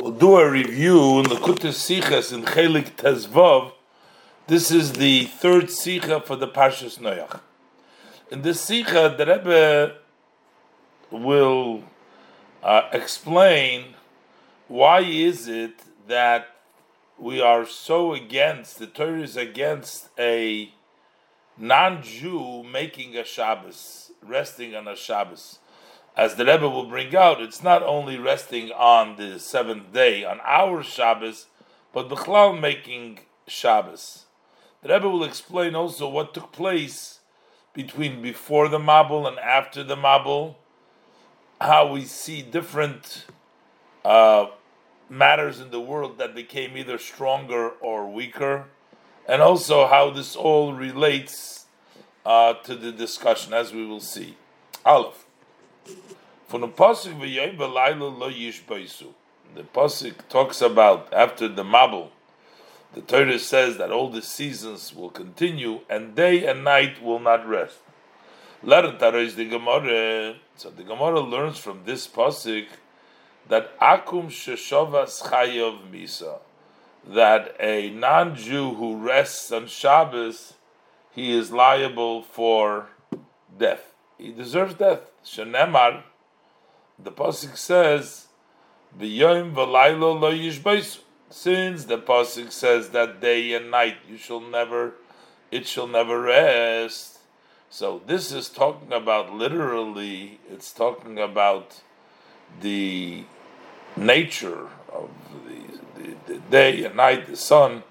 We'll do a review in the Kutas Sichas in Chelek Tezvav. This is the third Sicha for the Parshas Noach. In this Sicha, the Rebbe will uh, explain why is it that we are so against, the Torah is against a non-Jew making a Shabbos, resting on a Shabbos as the Rebbe will bring out, it's not only resting on the seventh day, on our Shabbos, but Bechlal making Shabbos. The Rebbe will explain also what took place between before the Mabul and after the Mabul, how we see different uh, matters in the world that became either stronger or weaker, and also how this all relates uh, to the discussion, as we will see. Aleph. From the pasuk v'yoyim v'layla lo yishbaisu. The pasuk talks about after the mabul. The Torah says that all the seasons will continue and day and night will not rest. the. So the Gemara learns from this pasuk that akum sheshovas chayav misa, that a non-Jew who rests on Shabbos, he is liable for death. He deserves death. Shenemar the pasuk says, "V'yom v'laylo lo yishbeisu." Since the pasuk says that day and night you shall never, it shall never rest. So this is talking about literally. It's talking about the nature of the, the, the day and night, the sun,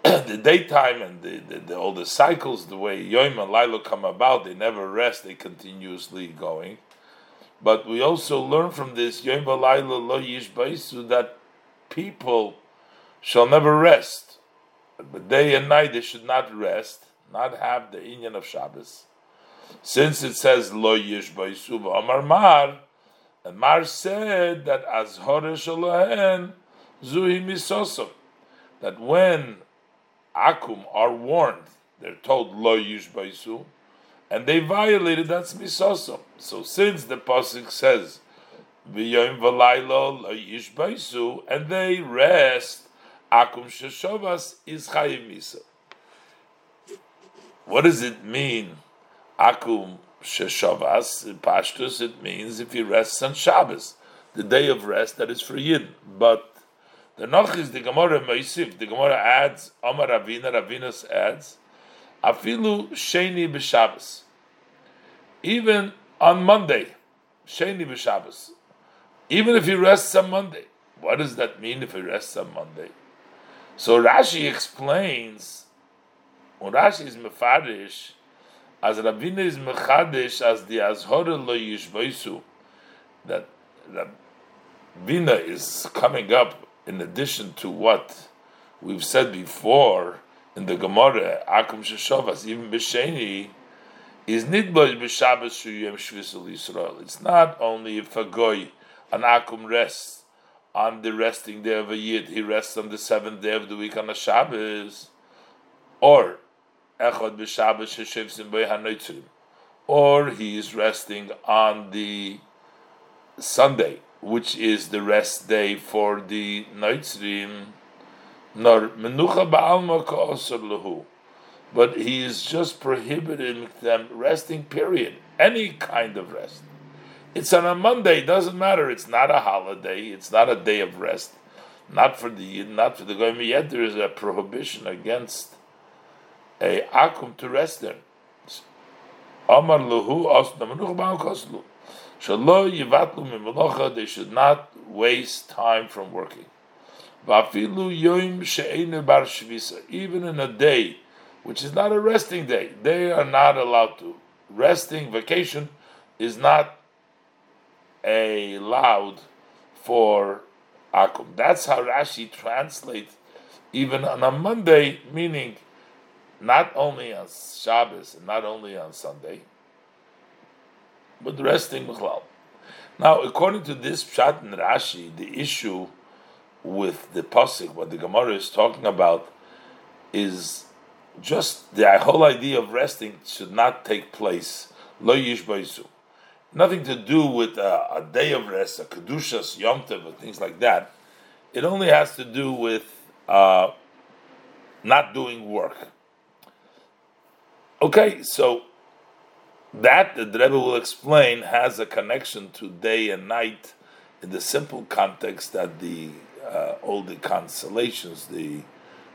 the daytime, and the, the, the, all the cycles. The way Yom and Lilo come about, they never rest. They continuously going. But we also learn from this Yom Balayla Lo Yishbaisu that people shall never rest. But day and night they should not rest, not have the inyan of Shabbos. Since it says Lo Yishbaisu Amar Mar, and Mar said that as Horesh Zuhi Misosom, that when Akum are warned, they're told Lo Yishbaisu, and they violated that's misosom. So since the pasuk says v'yom v'laylo lo yishbaisu, and they rest, akum sheshovas is chayiv misa. What does it mean? Akum sheshovas in Pashtus, it means if he rests on Shabbos, the day of rest that is for Yid. But the noch is the Gemara Meisif. The Gemara adds, Omar Ravina, Ravinus adds, Afilu Sheni b'Shabbos. Even on Monday, Sheni b'Shabbos. Even if he rests on Monday. What does that mean if he rests on Monday? So Rashi explains, when Rashi is mefadish, as Ravina is mechadish, as the Azhora lo yishvaisu, that Ravina is coming up in addition to what we've said before, in the Gemara, Akum Sheshovas, even B'Sheni, is nidbosh b'Shabbos shuyem shvisul Yisrael. It's not only if a goy, an Akum rests on the resting day of a Yid, he rests on the seventh day of the week on a Shabbos, or Echad b'Shabbos sheshevsim b'Hanoitzrim, or he is resting on the Sunday, which is the rest day for the Noitzrim, nor menucha lahu. But he is just prohibiting them resting, period. Any kind of rest. It's on a Monday, doesn't matter. It's not a holiday, it's not a day of rest. Not for the not for the Goyim. Yet there is a prohibition against a akum to rest there. Amar luhu asna Shalo yivatlu mimalocha, they should not waste time from working. Even in a day which is not a resting day, they are not allowed to. Resting, vacation, is not allowed for Akum. That's how Rashi translates even on a Monday, meaning not only on Shabbos and not only on Sunday, but resting Mechlal. Now, according to this Pshat and Rashi, the issue with the pasuk, what the Gemara is talking about, is just the whole idea of resting should not take place. Lo yishbaisu. Nothing to do with a, a, day of rest, a kedushas, yom tov, or things like that. it only has to do with uh, not doing work. Okay, so that the Rebbe will explain has a connection to day and night in the simple context that the uh, all the constellations, the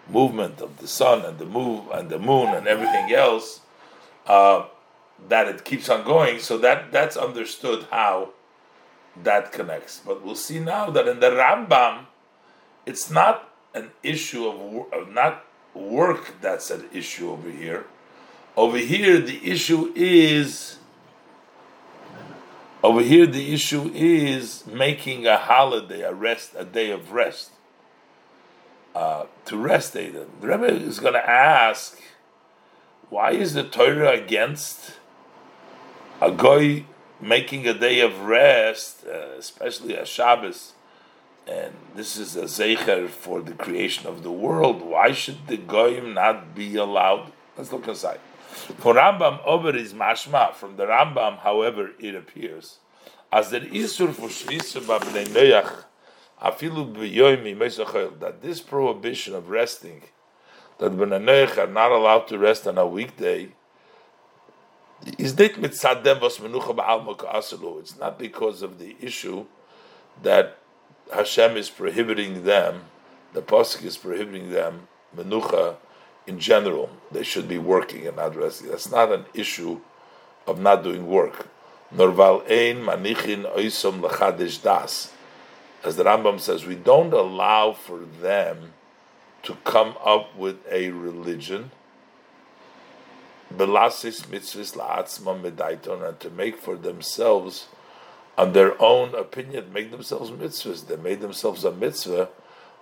movement of the sun and the moon and the moon and everything else, uh, that it keeps on going. So that that's understood how that connects. But we'll see now that in the Rambam, it's not an issue of, of not work that's an issue over here. Over here, the issue is. Over here, the issue is making a holiday, a rest, a day of rest. Uh, to rest day. The Rebbe is going to ask, why is the Torah against a guy making a day of rest, uh, especially a Shabbos? And this is a zecher for the creation of the world. Why should the goyim not be allowed? Let's look inside. For Rambam, over is mashma. From the Rambam, however, it appears as the isur for shvisa b'bnei noyach afilu b'yoymi meisachel that this prohibition of resting, that b'nei are not allowed to rest on a weekday, is not mitzadem vos menucha ba'al It's not because of the issue that Hashem is prohibiting them, the pasuk is prohibiting them menucha in general. They should be working and not resting. That's not an issue of not doing work. Norval ein manichin oisom lachadish das. As the Rambam says, we don't allow for them to come up with a religion. Belasis mitzvahs la'atzma medaiton and to make for themselves, on their own opinion, make themselves mitzvahs. They made themselves a mitzvah,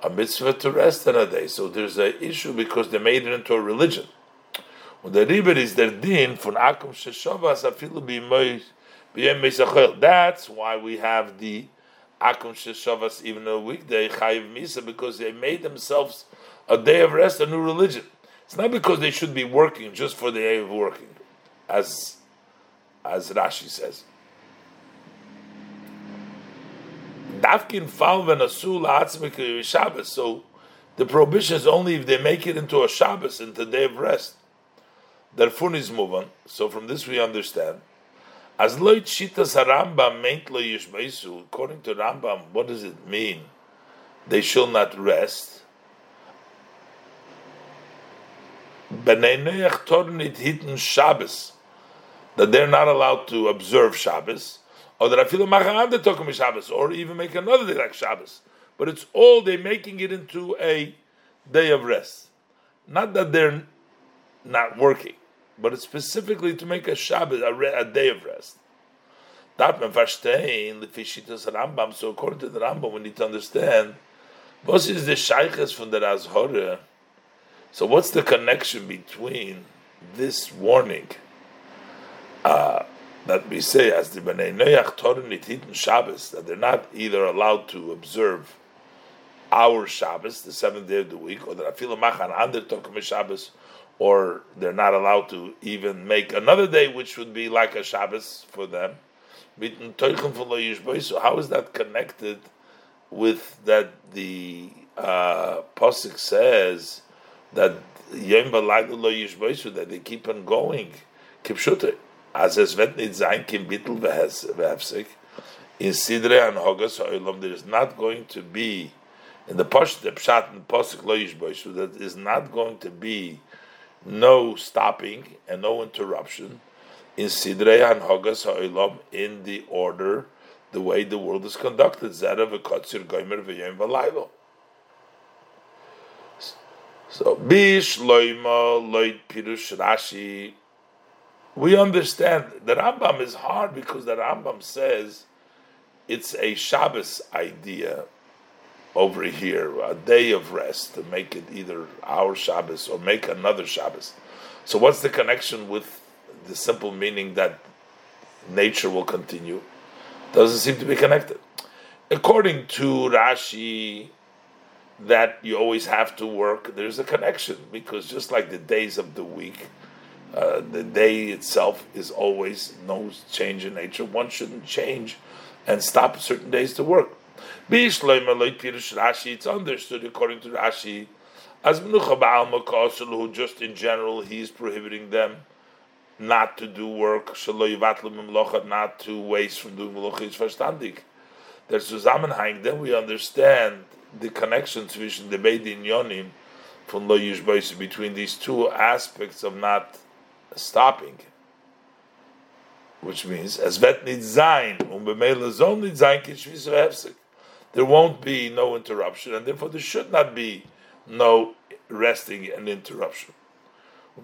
a mitzvah to rest on a day. So there's an issue because they made it into a religion. Is din that's why we have the Akum Sheshavas even a weekday Chayiv Misa because they made themselves a day of rest, a new religion. It's not because they should be working just for the day of working, as as Rashi says. Dafkin falven asul Shabbos. So the prohibition is only if they make it into a Shabbos, into the day of rest. Therefore, is moving. So from this we understand as loit shitas Rambam meint lo yishbeisu. According to Rambam, what does it mean? They shall not rest. B'nei tornit hitten Shabbos. That they're not allowed to observe Shabbos. Or that I feel machanda tokum Shabbos. Or even make another day like Shabbos. But it's all they're making it into a day of rest. Not that they're not working but it's specifically to make a Shabbat, a, re, a day of rest. The and Rambam. So according to the Rambam, we need to understand what is the shaykhs from the Razhore. So what's the connection between this warning uh, that we say as the Bnei Noach Torin Shabbos that they're not either allowed to observe our Shabbos, the seventh day of the week, or that Afilah Machan Ander Tokum Shabbos, or they're not allowed to even make another day which would be like a Shabbos for them. So how is that connected with that the uh, Pasuk says that Yom that they keep on going? Kipshute. As es wird nicht sein, bittel vehefsik. In Sidre and Hogas Ha'olam, there is not going to be, in the Pasuk, the Pshat and Pasuk Lo Yishboisu, that is not going to be no stopping and no interruption in Sidrei Hanhogas Ha'ilam in the order, the way the world is conducted. Zera v'kotzir goymer v'yom v'laylo. So, Bish Loima Loit Pirush Rashi. We understand the Rambam is hard because the Rambam says it's a Shabbos idea over here, a day of rest, to make it either our Shabbos or make another Shabbos. So, what's the connection with the simple meaning that nature will continue? Doesn't seem to be connected. According to Rashi, that you always have to work, there's a connection because just like the days of the week, uh, the day itself is always no change in nature. One shouldn't change and stop certain days to work. It's understood according to Rashi, as who just in general, he is prohibiting them not to do work, not to waste from doing Melucha, is verstandig. There's Zusammenhang, then we understand the connection between the Beidin Yonim from Lo Yushbais between these two aspects of not stopping. Which means, as vet needs zain, um zon needs zain There won't be no interruption, and therefore there should not be no resting and interruption.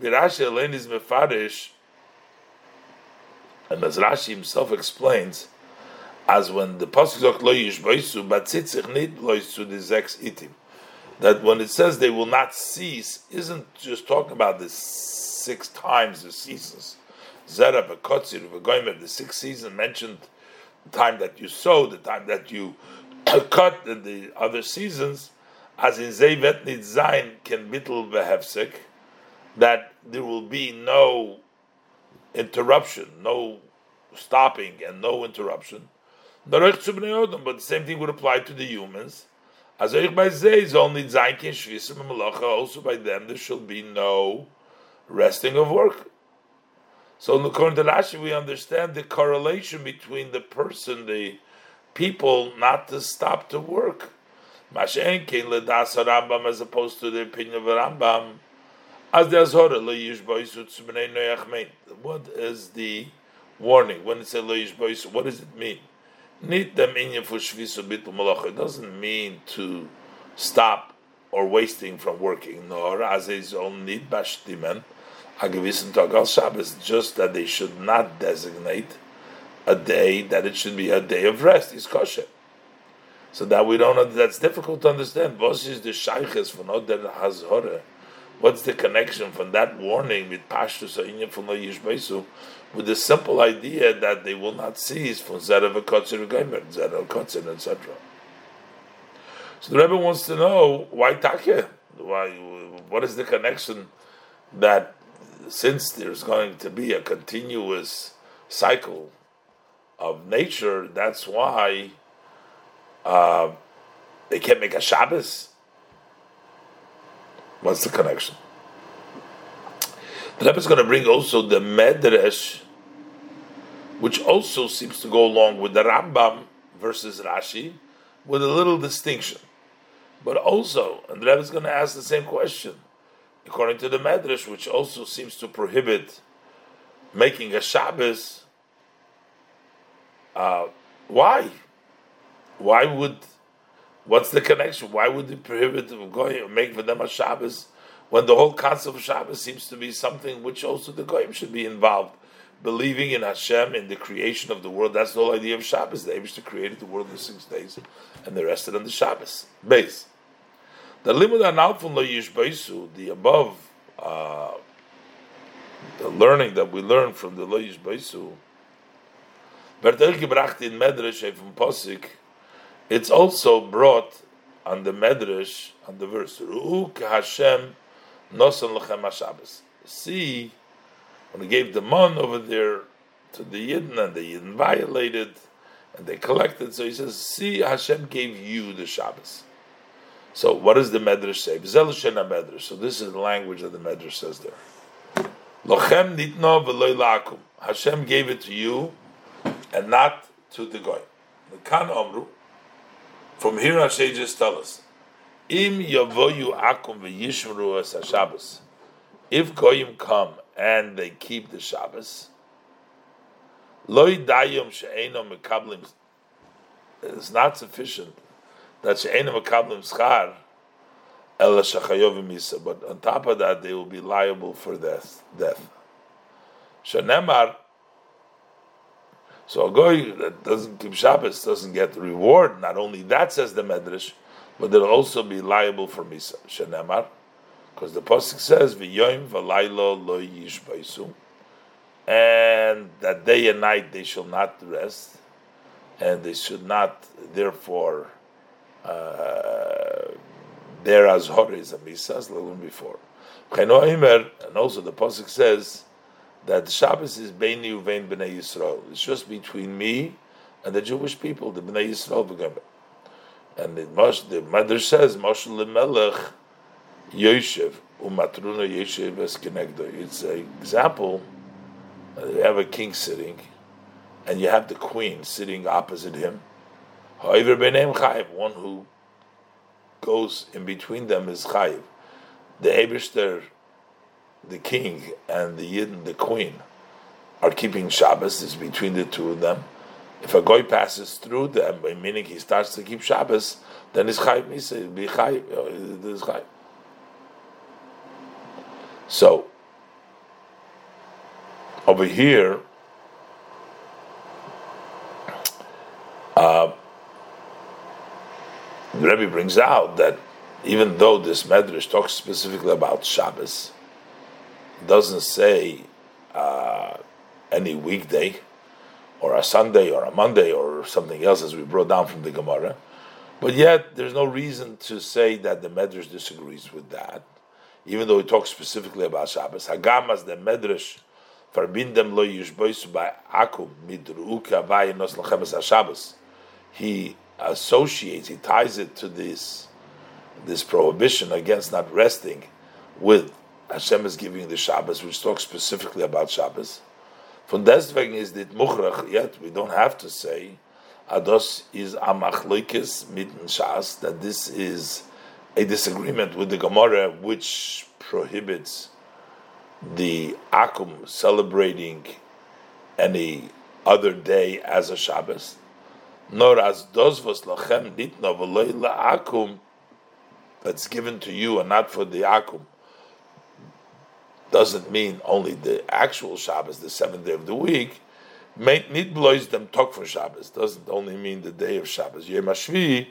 Rashi Elaine is mefarish, and as Rashi himself explains, as when the pasuk sagt lo yishbeisu, but tzitzich nit lo to the itim, that when it says they will not cease, isn't just talking about the six times the seasons. Zera v'kotzir v'goymer, the sixth season mentioned the time that you sow, the time that you cut, the other seasons, as in Zevet Nitzain can bittel v'hefsek, that there will be no interruption, no stopping, and no interruption. But the same thing would apply to the humans. As by is only also by them there shall be no resting of work. So in according to Rashi, we understand the correlation between the person, the people, not to stop to work. Mashen came ledas Rambam as opposed to the opinion of Rambam. As the Azhora What is the warning when it says What does it mean? It doesn't mean to stop or wasting from working, nor as is only bashtimen hagewissen Tag al Shabbos. Just that they should not designate a day that it should be a day of rest. Is kosher. So that we don't. That's difficult to understand. What is the shayches from has Hazhore? What's the connection from that warning with Pashtus from Yishbeisu with the simple idea that they will not cease from Zerav Kotzer Geimer, Zerav Kotzer, etc. So the Rebbe wants to know why Takeh? Why? What is the connection that since there's going to be a continuous cycle of nature, that's why uh, they can't make a Shabbos. What's the connection? The Rebbe is going to bring also the Medrash, which also seems to go along with the Rambam versus Rashi, with a little distinction. But also, and the Rebbe is going to ask the same question, according to the Medrash, which also seems to prohibit making a Shabbos. Uh, why? Why would? What's the connection? Why would they prohibit going make for them a Shabbos? when the whole concept of Shabbos seems to be something which also the Goyim should be involved. Believing in Hashem, in the creation of the world, that's the whole idea of Shabbos. They to create the world in six days, and they rested on the Shabbos. Base. The limud analfun lo yishbaisu, the above, uh, the learning that we learn from the lo gebracht in Medrash from Posik, it's also brought on the Medrash, on the verse, Ru'uk Hashem Nosan Lechem HaShabbos. See, when he gave the mon over there to the Yidden, and the Yidden violated, and they collected, so he says, see, Hashem gave you the Shabbos. So what does the Medrash say? Medrash. So this is the language that the Medrash says there. Lochem nitno v'loy la'akum. Hashem gave it to you, and not to the Goy. The Kan Omru. From here, Hashem just tell us. Im yavoyu akum v'yishmru es Shabbos. If goyim come and they keep the Shabbos, loy dayim she'enom mekablim. It's not sufficient that she'enom mekablim schar ela shachayovim misa. But on top of that, they will be liable for death. Death. Shenemar. So a goy that doesn't keep Shabbos doesn't get the reward. Not only that, says the Medrash but they'll also be liable for misa. Shenemar, because the pasuk says v'yoyim v'laylo lo yishbaisu, and that day and night they shall not rest, and they should not therefore uh, there as is a misa as little before. And also the pasuk says that the Shabbos is beini uvein bnei Yisrael. It's just between me and the Jewish people, the bnei Yisrael. And the, the mother says, Moshe Melech Yoshev, Umatruna Yeshev Eskenegdo. It's an example. Uh, you have a king sitting, and you have the queen sitting opposite him. However, Benem Chayiv, one who goes in between them is Chayiv. The Eberster, the king, and the Yidden, the queen, are keeping Shabbos, it's between the two of them. If a goy passes through them, meaning he starts to keep Shabbos, then it's Chayiv Misa, be Chayiv, uh, it is Chayiv. So, over here, uh, the Rebbe brings out that even though this Medrash talks specifically about Shabbos, doesn't say uh, any weekday, or a Sunday, or a Monday, or something else, as we brought down from the Gemara. But yet, there's no reason to say that the Medrash disagrees with that even though he talks specifically about Shabbos. Hagamas the Medrash verbindem lo yishbois by akum midruka vayinos lechemes Shabbos. He associates, he ties it to this this prohibition against not resting with Hashem is giving the Shabbos, which talks specifically about Shabbos. Von deswegen is it muchrach, yet we don't have to say, Ados is amachloikis mitten shas, that this is a disagreement with the Gemara which prohibits the Akum celebrating any other day as a Shabbos. Nor as dozvos lachem nitna v'loy Akum that's given to you and not for the Akum doesn't mean only the actual Shabbos, the seventh day of the week. Nit blows them talk for Shabbos doesn't only mean the day of Shabbos. Yom Hashvi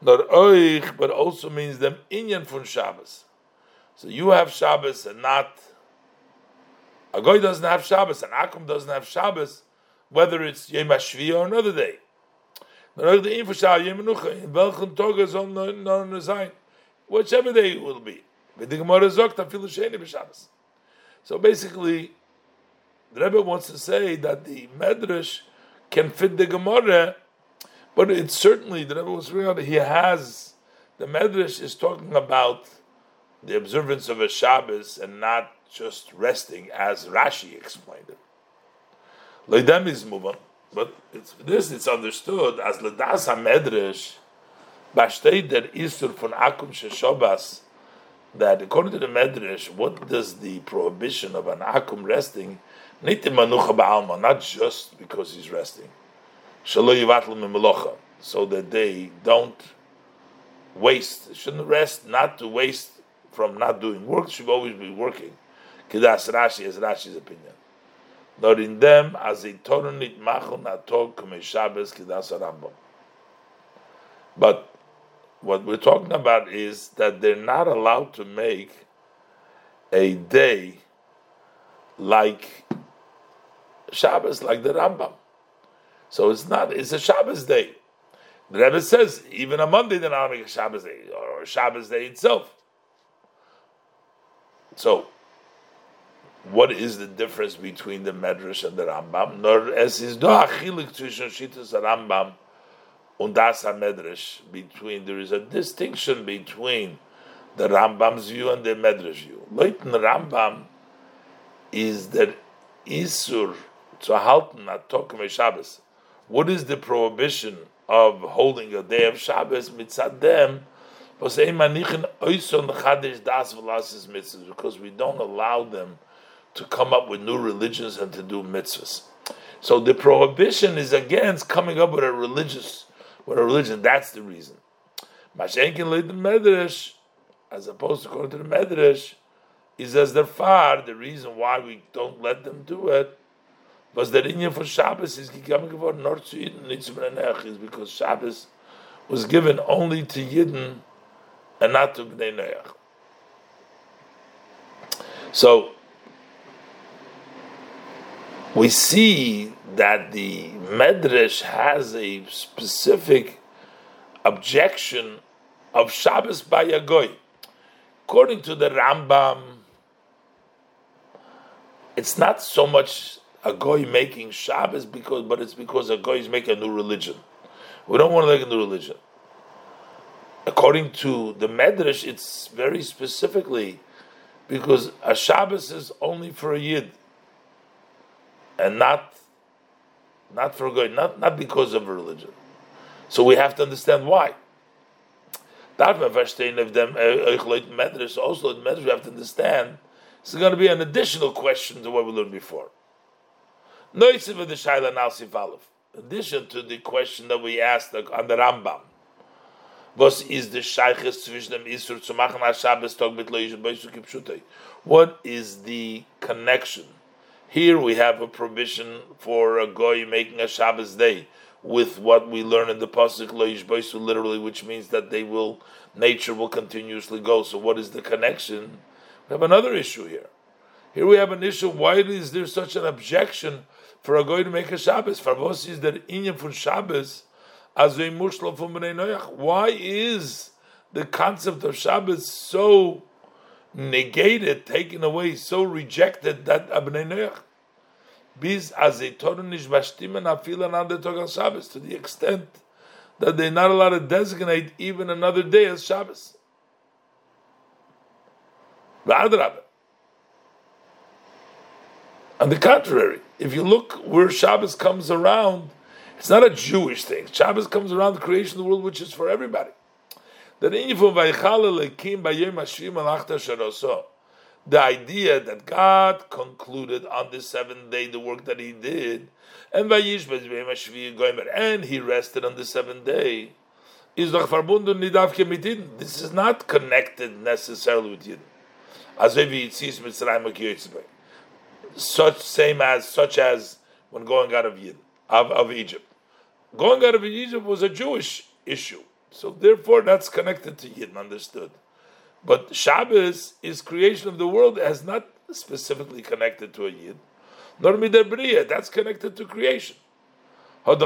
not oich, but also means them inyan from Shabbos. So you have Shabbos and not a goy doesn't have Shabbos and Akum doesn't have Shabbos, whether it's Yom or another day. Whichever day it will be. So basically, the Rebbe wants to say that the Medrash can fit the Gemara but it's certainly the Rebbe was real. He has the Medrash is talking about the observance of a Shabbos and not just resting, as Rashi explained it. Leidem is moving, but it's, this it's understood as Ledas HaMedrash, Bashtei der Isur von Akum Sheshobas, that according to the Medrash, what does the prohibition of an Akum resting, not just because he's resting, so that they don't waste, shouldn't rest, not to waste from not doing work, should always be working. Kidas Rashi is Rashi's opinion. Nor in them, as a Torunit Machon Atog Shabbos Kidas Rambam. But what we're talking about is that they're not allowed to make a day like Shabbos, like the Rambam. So it's not, it's a Shabbos day. The Rebbe says, even a Monday, they're not make a Shabbos day, or a Shabbos day itself. So, what is the difference between the Medrash and the Rambam? Nor as is no achilik zwischen Shittas Rambam und das Medrash. Between there is a distinction between the Rambam's view and the Medrash view. Leuten Rambam is that Isur zu halten at Tokum Shabbos what is the prohibition of holding a day of Shabbos mitzadem? Because we don't allow them to come up with new religions and to do mitzvahs. So the prohibition is against coming up with a religious, with a religion. That's the reason. Mashenkin lead the medrash, as opposed to according to the medrash, is as their far. The reason why we don't let them do it was der Inyan for Shabbos is gekommen geworden, nur zu Yidden, is because Shabbos was given only to Yidden and not to Bnei Neach. So, we see that the Medrash has a specific objection of Shabbos by Yagoy. According to the Rambam, it's not so much a goy making Shabbos because, but it's because a goy is making a new religion. We don't want to make a new religion. according to the Medrash, it's very specifically because a Shabbos is only for a Yid and not not for good, not, not because of religion. So we have to understand why. Them uh, uh, Medrash, also in Medrash we have to understand is going to be an additional question to what we learned before. In addition to the question that we asked on the Rambam, What is the connection? Here we have a provision for a goy making a Shabbos day with what we learn in the pasuk Beisu literally, which means that they will nature will continuously go. So what is the connection? We have another issue here. Here we have an issue. Why is there such an objection for a goy to make a Shabbos? For is that inyan for Shabbos why is the concept of Shabbos so negated, taken away, so rejected that Abnei Noach? Bis as a Tornish Bashtimen Afilan on the Shabbos, to the extent that they're not allowed to designate even another day as Shabbos. On the contrary, if you look where Shabbos comes around, it's not a Jewish thing. Shabbos comes around the creation of the world, which is for everybody. The idea that God concluded on the seventh day the work that He did, and and He rested on the seventh day, is This is not connected necessarily with Yidden. Such same as such as when going out of Yidden, of, of Egypt going out of Egypt was a Jewish issue. So therefore, that's connected to Yidden, understood. But Shabbos is creation of the world has not specifically connected to a Yid. Nor Midabriya, that's connected to creation. So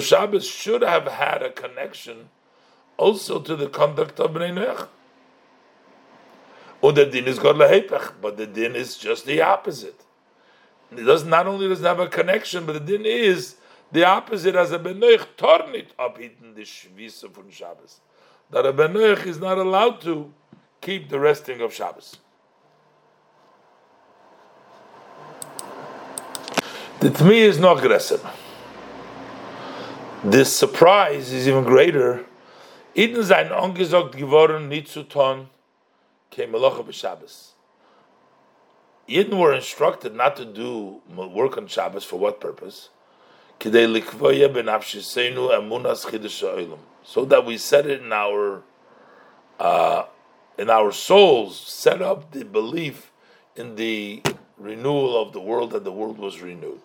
Shabbos should have had a connection also to the conduct of Bnei Noach. Und der Din is Gott but the Din is just the opposite. It does not only does it have a connection, but the din is the opposite as a benoich tornit abhitten the shvisa from Shabbos. That a benoich is not allowed to keep the resting of Shabbos. The Tmi is not aggressive. This surprise is even greater. Iden sein angesagt geworden, nicht zu tun, kein Melocha b'Shabbos. Yidden were instructed not to do work on Shabbos for what purpose? So that we set it in our uh, in our souls, set up the belief in the renewal of the world that the world was renewed.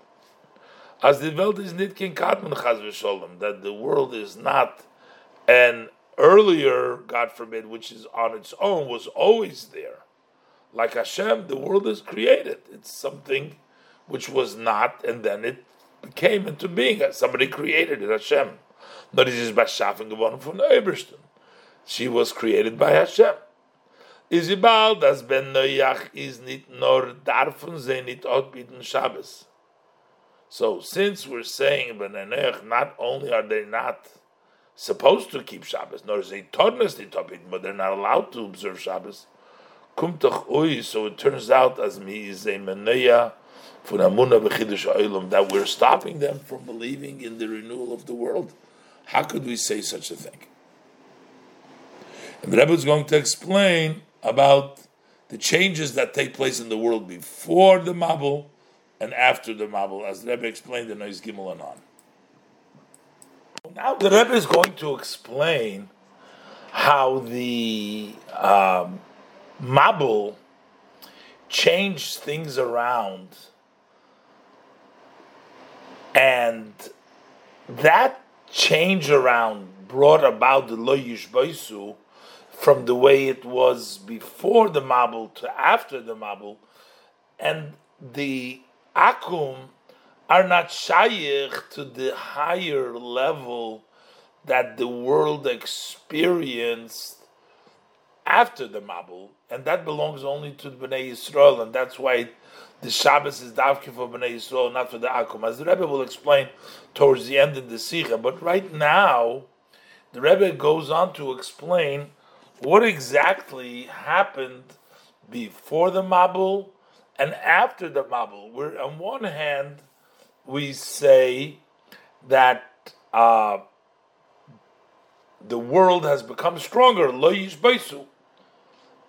As the world is nitkin kadman chaz that the world is not an earlier, God forbid, which is on its own, was always there like Hashem, the world is created. It's something which was not, and then it came into being. Somebody created it, Hashem. Not is by schaffen geworden von Obersten. She was created by Hashem. Isibal, das Ben Noach is nicht nur darfen nicht outbieten Shabbos. So, since we're saying Ben Noach, not only are they not supposed to keep Shabbos, nor is they tornes nicht but they're not allowed to observe Shabbos kommt doch so it turns out as me is a meneya for that we're stopping them from believing in the renewal of the world. How could we say such a thing? And the Rebbe is going to explain about the changes that take place in the world before the Mabul and after the Mabul, as the Rebbe explained in Nois Gimel and on. Now the Rebbe is going to explain how the um, Mabul changed things around, and that change around brought about the Lo Yishbaisu from the way it was before the Mabul to after the Mabul, and the Akum are not shayich to the higher level that the world experienced after the Mabul, and that belongs only to the Bnei Yisrael, and that's why the Shabbos is davke for Bnei Yisrael, not for the Akum, as the Rebbe will explain towards the end in the Sikha. But right now, the Rebbe goes on to explain what exactly happened before the Mabul and after the Mabul. Where on one hand, we say that uh, the world has become stronger. Lo yishbaisu.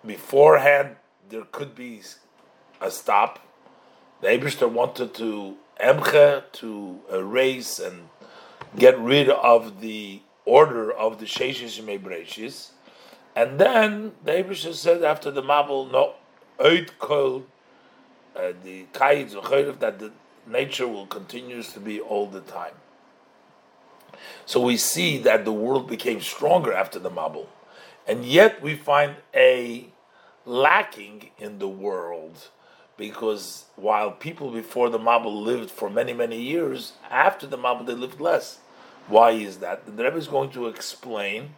Beforehand, there could be a stop. The Abishter wanted to emche, to erase and get rid of the order of the Sheshes Breshis. And then the Abishter said after the Mabul, no, Oid Kol, uh, the Kayid that the nature will continues to be all the time. So we see that the world became stronger after the Mabul. And yet we find a lacking in the world because while people before the Mabul lived for many, many years, after the Mabul they lived less. Why is that? The Rebbe is going to explain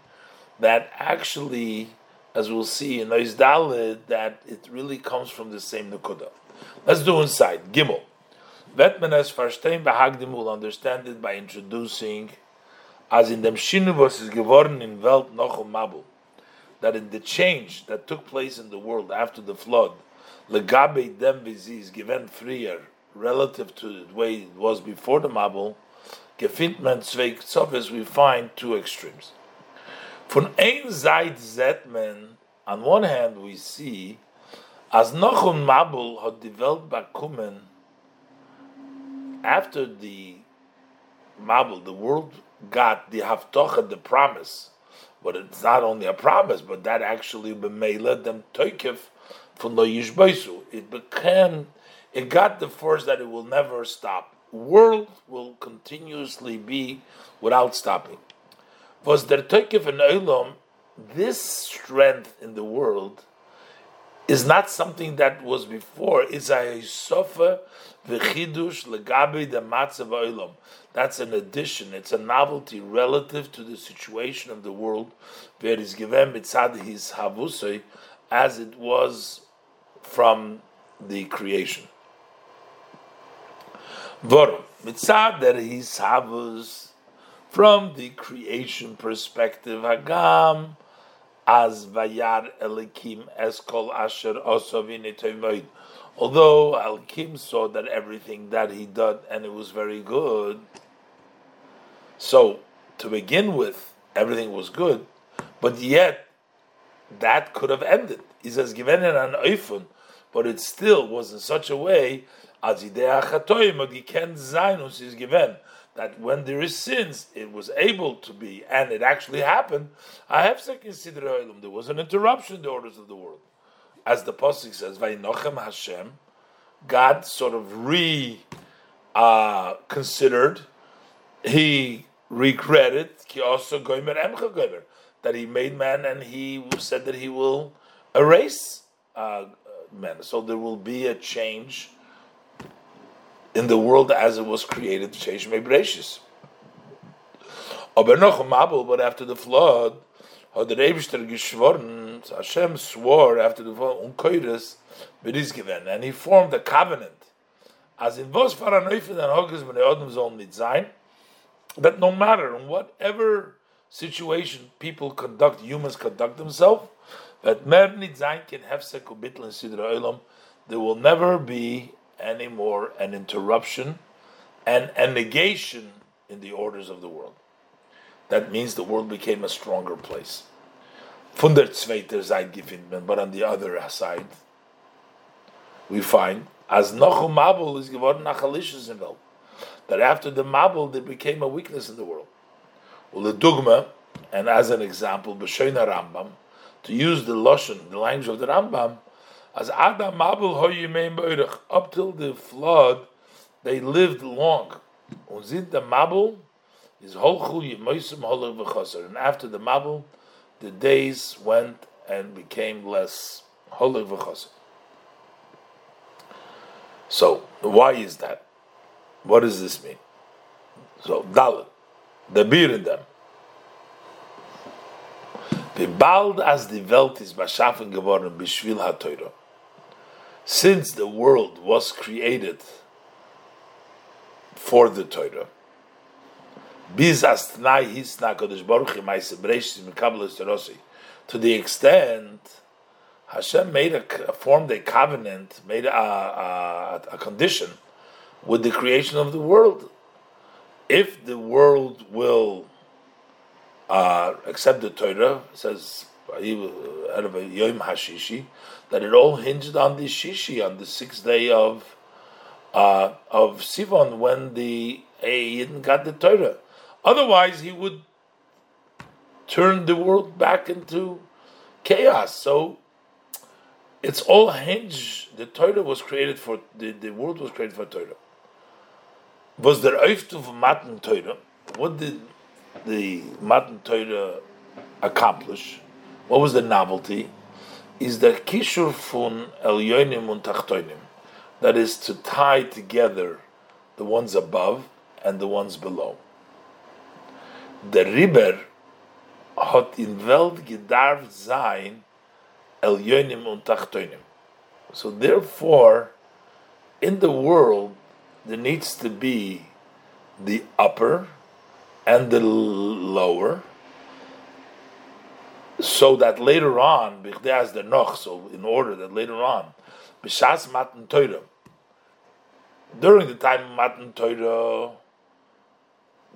that actually, as we'll see in Nois that it really comes from the same Nukuda. Let's do inside. Gimel. Vetmenes verstehen behagdim will understand it by introducing as in dem Shinu was is geworden in Welt noch um Mabul, that in the change that took place in the world after the flood, legabe dem is given freer relative to the way it was before the Mabul, gefindt man zwei we find two extremes. Von ein Seid Zetman, on one hand we see, as noch um Mabul die Welt bakumen, after the Mabul, the world got the haftocha, the promise, but it's not only a promise, but that actually b'meila them toikif from lo yishbaisu. It became, it got the force that it will never stop. World will continuously be without stopping. Was der toikif and olam, this strength in the world is not something that was before. It's a sofa v'chidush legabe the matzav olam. That's an addition. It's a novelty relative to the situation of the world where is given mitzad his havusay as it was from the creation. Vorum mitzad that his havus from the creation perspective hagam as vayar elikim eskol asher osovin Although Elikim saw that everything that he did and it was very good, so to begin with, everything was good, but yet that could have ended. He says, given it an oifun, but it still was in such a way as is given that when there is sins, it was able to be, and it actually happened. I have consider there was an interruption in the orders of the world, as the pasuk says, "Vaynochem Hashem." God sort of re uh, considered, he regretted that he made man, and he said that he will erase uh, man. So there will be a change in the world as it was created, change Mebreshis. But after the flood, Hashem swore after the flood, given, and he formed a covenant. As in Vos Faranoifen and Hoges Bnei Odom Zol Mitzayin, that no matter in whatever situation people conduct, humans conduct themselves, that Mer Nitzayin can have Sekubitl and Sidra Olam, there will never be anymore an interruption and a negation in the orders of the world. That means the world became a stronger place. Von der Seite but on the other side, we find as noch Mabul is geworden nach in Welt. That after the Mabul, there became a weakness in the world. Well, the dogma, and as an example, B'Shoina Rambam, to use the Lashon, the language of the Rambam, as Adam Mabul Hoyimeim up till the flood, they lived long. Unzid the Mabul is Yemoisim Holav V'Chaser. And after the Mabul, the days went and became less. Holav V'Chaser. So, why is that? What does this mean? So, Dalit, the beer in them. Wie bald as die Welt ist beschaffen geworden, bishvil ha-Teure, since the world was created for the Torah, to the extent Hashem made a formed a covenant, made a, a, a condition with the creation of the world. If the world will uh, accept the Torah, says Yom Hashishi, that it all hinged on the Shishi, on the sixth day of uh, of Sivan, when the Yidden got the Torah. Otherwise, he would turn the world back into chaos. So it's all hinge. The Torah was created for the, the world was created for Torah. Was there of Matan Torah? What did the Matan Torah accomplish? What was the novelty? Is the kishur fun elyonim und tachtoinim, that is to tie together the ones above and the ones below. The Riber hat in Welt gedarf sein Elyonim und Tachtonim. So therefore, in the world, there needs to be the upper and the lower, so that later on, as the noch, so in order that later on, b'shas matan Torah, during the time of matan Torah,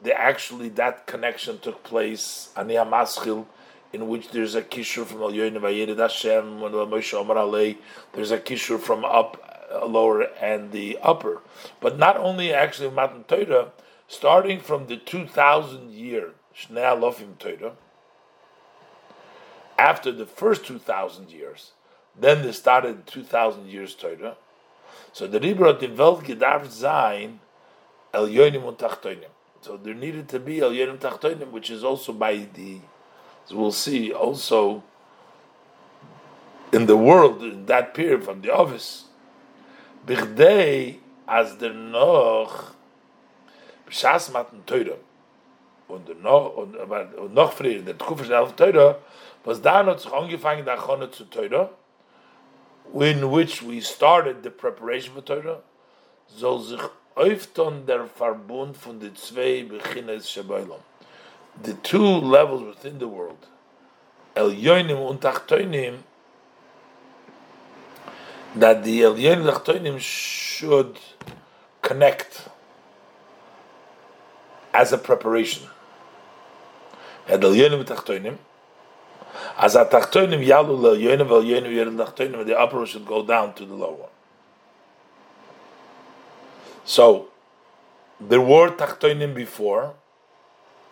they actually that connection took place. Aniyah Maschil in which there's a kishur from Al Yoyin Vayerid Hashem, when Moshe Alei, there's a kishur from up, uh, lower, and the upper. But not only actually Matan Torah, starting from the 2000 year Shnei Alofim Torah, after the first 2000 years, then they started 2000 years Torah. So the Ribra developed Gedarf Zain El Yoinim und. So there needed to be El Yoinim Tachtoinim, which is also by the so we'll see also in the world in that period from the office. Bichdei as der noch b'shas matan Teure und noch und aber und noch früher der Tkufa von Teure was da noch sich angefangen der Chone zu Teure in which we started the preparation for Teure soll sich öfton der von den zwei Shabbalam the two levels within the world, El Yoinim und that the El Yoinim and Tachtoinim should connect as a preparation. El Yoinim and Tachtoinim, as a Tachtoinim Yalu El Yoinim El Yoinim the upper should go down to the lower one. So, there were Tachtoinim before,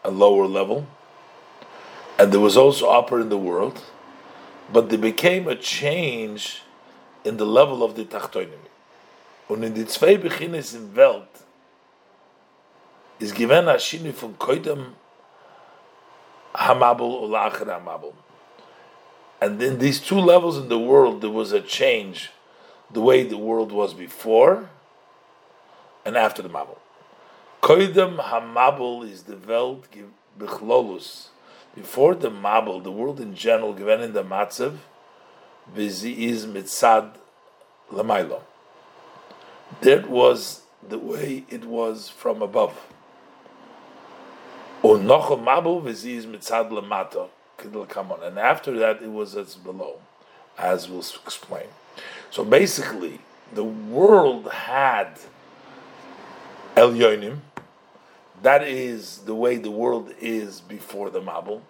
a lower level, and there was also upper in the world, but there became a change in the level of the Tachtoinim. Und in die zwei Beginnes in Welt ist given a Shini von Koidem Hamabel or Lacher Hamabel. And in these two levels in the world, there was a change the way the world was before and after the Mabel. Koidem hamabel is the Welt. Before the mabel, the world in general, given in the matzav, vizi is mitzad lamailo. That was the way it was from above. Unocho mabel vizi is mitzad lamato. And after that it was as below, as we'll explain. So basically, the world had El Yonim, that is the way the world is before the Mabul.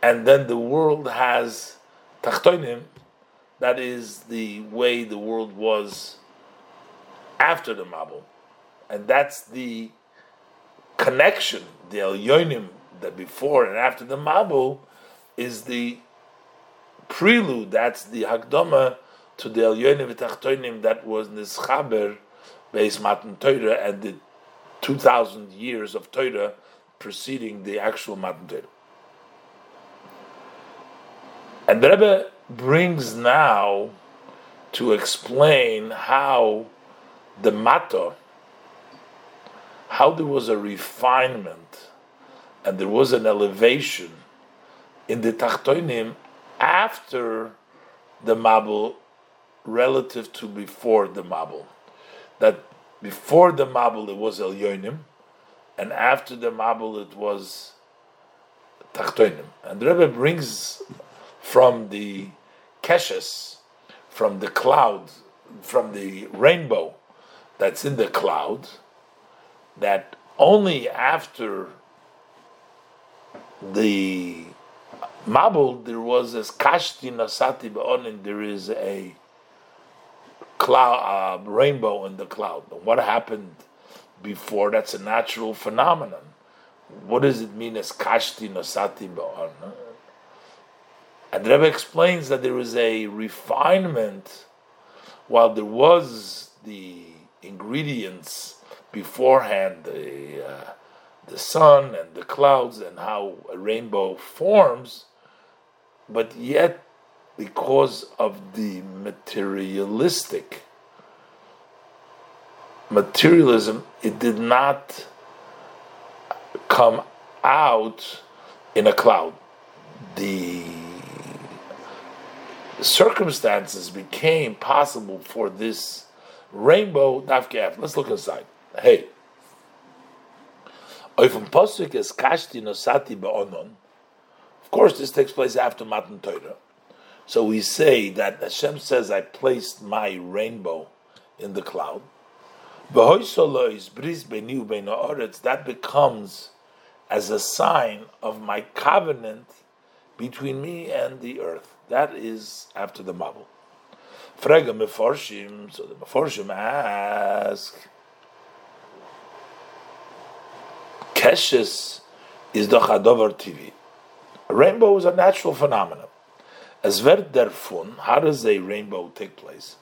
And then the world has Tachtoinim, that is the way the world was after the Mabul. And that's the connection, the Elyonim, that before and after the Mabul is the prelude, that's the Hakdama to the Elyonim Tachtoinim that was Nischaber, Beis Matan Torah, and the 2,000 years of Torah preceding the actual Matan Torah. And the Rebbe brings now to explain how the Mata, how there was a refinement and there was an elevation in the Tachtoinim after the Mabul relative to before the Mabul. That before the Mabul it was El Yonim, and after the Mabul it was Tachtoinim. And the Rebbe brings from the Keshes, from the cloud, from the rainbow that's in the cloud, that only after the Mabul there was a Kashti Nasati Ba'onin, there is a cloud, uh, rainbow in the cloud. what happened before? That's a natural phenomenon. What does it mean as Kashti Nasati Ba'onin? And Rebbe explains that there is a refinement while there was the ingredients beforehand, the, uh, the sun and the clouds and how a rainbow forms, but yet because of the materialistic materialism, it did not come out in a cloud. The circumstances became possible for this rainbow. Let's look inside. Hey. Of course, this takes place after Matan Torah. So we say that Hashem says, I placed my rainbow in the cloud. That becomes as a sign of my covenant between me and the earth. That is after the Mabul. Frega Meforshim, so the Meforshim ask, Keshes is the Chadover TV. Rainbow is a natural phenomenon. As wird der Fun, how does a rainbow take place?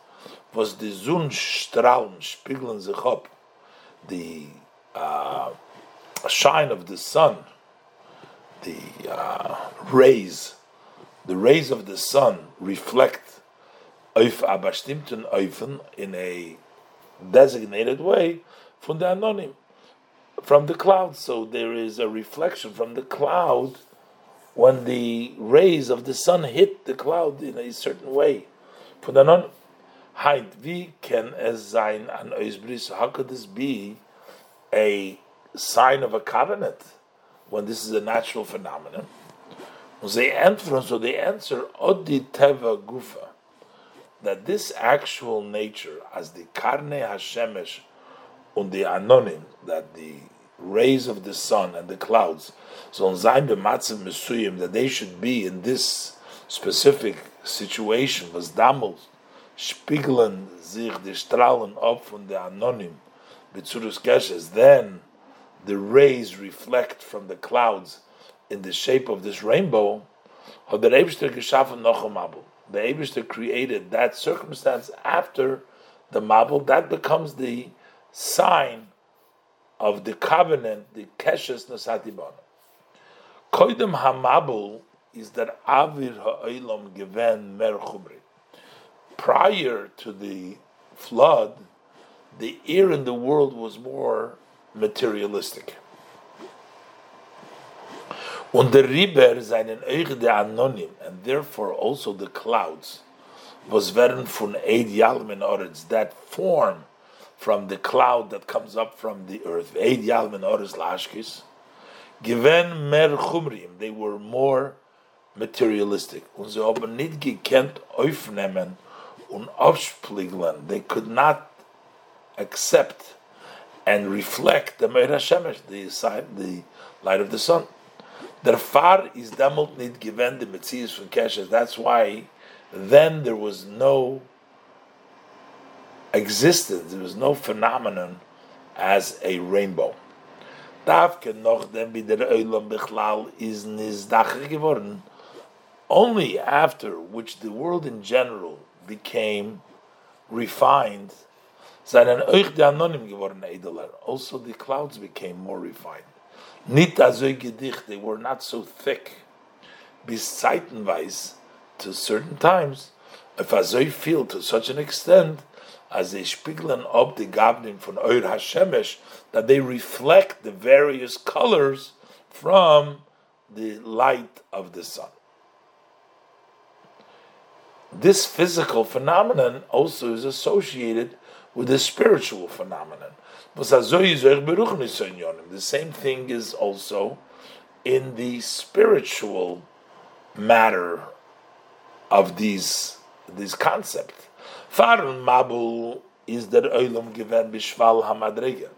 Was the Sonnenstrahlen spiegeln sich up, the uh, shine of the sun, the uh, rays the rays of the sun reflect in a designated way from the anonym, from the cloud. So there is a reflection from the cloud when the rays of the sun hit the cloud in a certain way. How could this be a sign of a covenant when this is a natural phenomenon? so they answer that this actual nature, as the Karne Hashemesh und the Anonim, that the rays of the sun and the clouds, so on Zayn B'matzim Mesuyim, that they should be in this specific situation, was damals, spiegeln sich die Strahlen up von der Anonim, B'tzurus Keshes, then the rays reflect from the clouds in the shape of this rainbow, the Abishter created that circumstance after the Mabul, that becomes the sign of the covenant, the Keshes Nasatibana. Koidem HaMabul is that Avir Ha'olam Geven Mer Chumri. Prior to the flood, the air in the world was more materialistic. Und der Riber seinen Euch der Anonym, and therefore also the clouds, was werden von Eid Yalmin Oretz, that form from the cloud that comes up from the earth, given mer Chumrim, they were more materialistic. They could not accept and reflect the Meir HaShemesh, the, the light of the sun. Is given the Keshes. That's why then there was no existence, there was no phenomenon as a rainbow. Only after which the world in general became refined. Also the clouds became more refined. They were not so thick. Bis to certain times, if azoy feel to such an extent, as they spiegeln up the gabnim von Eur Hashemesh, that they reflect the various colors from the light of the sun. this physical phenomenon also is associated with the spiritual phenomenon. The same thing is also in the spiritual matter of these these concepts. Farun Mabul is der Olam given bishval hamadrega.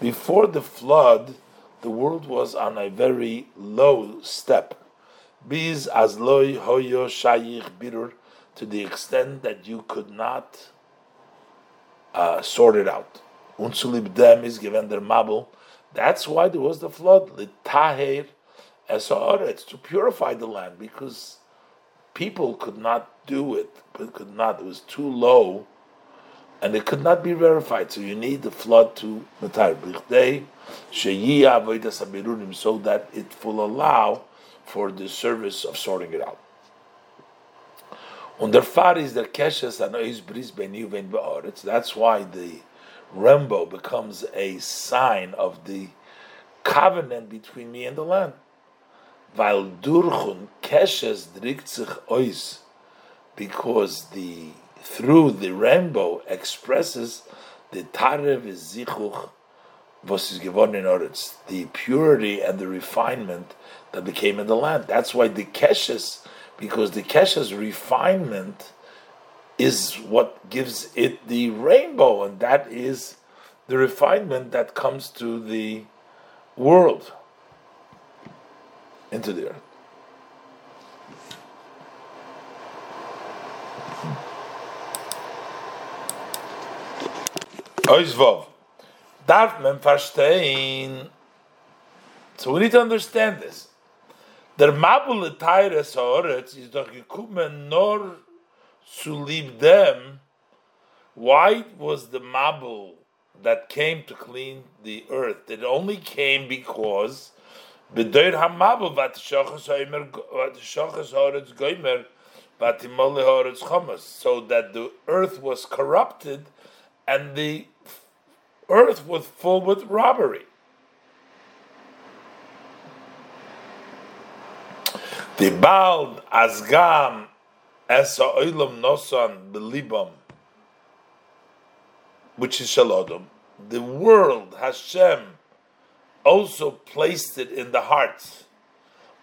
Before the flood, the world was on a very low step. Biz as loy hoyo shayich birur, to the extent that you could not uh, sort it out. Unsulib dem is given their mabul. That's why there was the flood. Litaher esoretz to purify the land because people could not do it, but could not. It was too low, and it could not be verified. So you need the flood to matar so that it will allow for the service of sorting it out. Und der Fahr is der Keshes an Ois Bris Ben Yuven. That's why the rainbow becomes a sign of the covenant between me and the land. Weil durchun Keshes drickt sich Ois, because the through the rainbow expresses the Tarev Zichuch was is in the purity and the refinement that became in the land. That's why the Keshes because the Kesha's refinement is what gives it the rainbow, and that is the refinement that comes to the world, into the earth. Oizvov. Darf man. So we need to understand this. Der Mabul Teires Haaretz ist doch gekommen nur zu lieb dem. Why was the Mabul that came to clean the earth? It only came because B'doir HaMabul vat shochas Haaretz goimer vat imole Haaretz chomas so that the earth was corrupted and the earth was full with robbery. The bald asgam es oilam nosan belibam, which is shalodom. The world Hashem also placed it in the hearts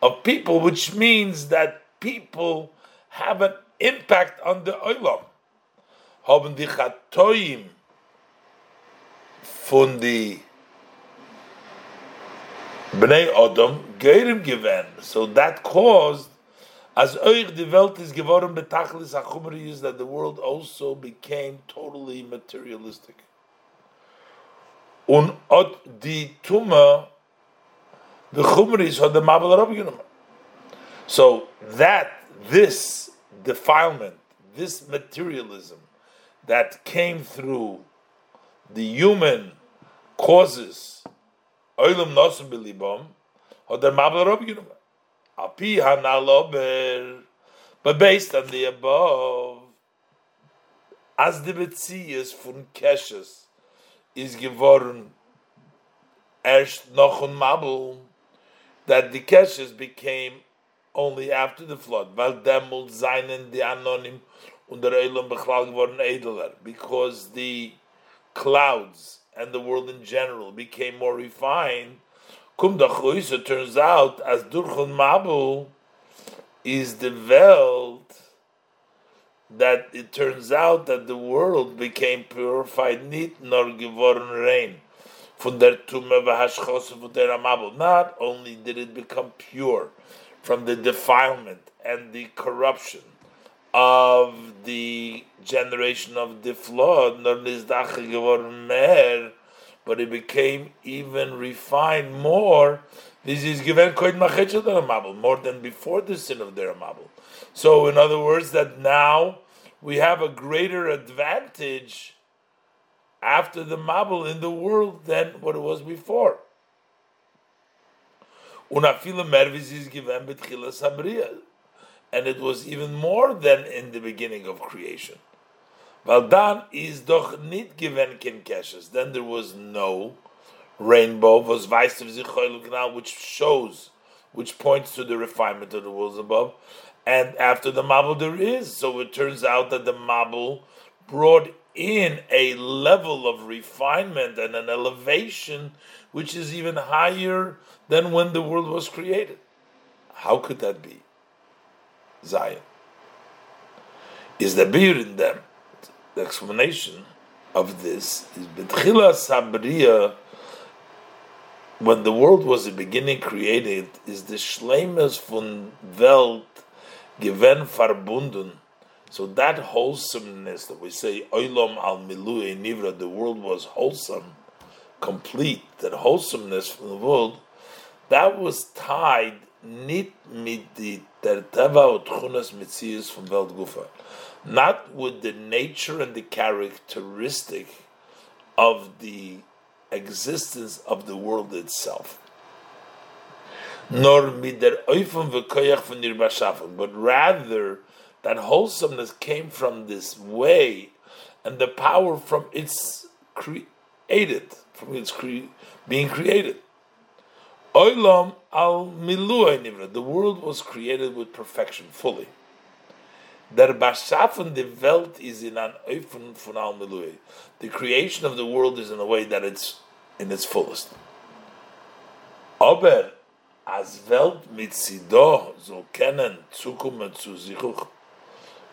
of people, which means that people have an impact on the oilam. Haben die Chatoim von die Bnei Odom Geirim given. So that caused, as Oich the Welt is geworden betachlis achumri is that the world also became totally materialistic. Und od die Tuma, the Chumris had the Mabel Rabbi So that, this defilement, this materialism that came through the human causes Oilam nosim belibam, or der mabel genommen. Api hanalober, but based on the above, as the Bezies von Keshes is geworden erst noch ein Mabel, that the Keshes became only after the flood, weil demul seinen die Anonim und der Eilam bechlal geworden edeler, because the clouds and the world in general became more refined, kum it turns out as durchon mabu is the Welt that it turns out that the world became purified nit nor geworden rein von der tumme v'hashchos von der amabel. Not only did it become pure from the defilement and the corruption of the generation of the flood, but it became even refined more. This is given more than before the sin of their mabul. So, in other words, that now we have a greater advantage after the mabul in the world than what it was before. Unafila mervis is given betchila sabriya and it was even more than in the beginning of creation. Well, dan is doch nit given kin keshes. Then there was no rainbow, which shows which points to the refinement of the worlds above. And after the Mabul, there is. So it turns out that the Mabul brought in a level of refinement and an elevation which is even higher than when the world was created. How could that be? Zion. Is the beer in them? The explanation of this is Betchila Sabriya, when the world was the beginning created, is the Schleimes von Welt given verbunden. So that wholesomeness that we say Olam al Milui Nivra, the world was wholesome, complete, that wholesomeness from the world, that was tied nit mit the terteva utchunas mitzias from Welt Gufa, not with the nature and the characteristic of the existence of the world itself. Nor mit der Eufem v'koyach von but rather that wholesomeness came from this way, and the power from its created, from its cre- being created. Oilam al nivra. The world was created with perfection, fully. Der Bashafen the Welt is in an Eufen von al The creation of the world is in a way that it's in its fullest. Aber as Welt mit Sido so kennen Zukunft zu Zichuch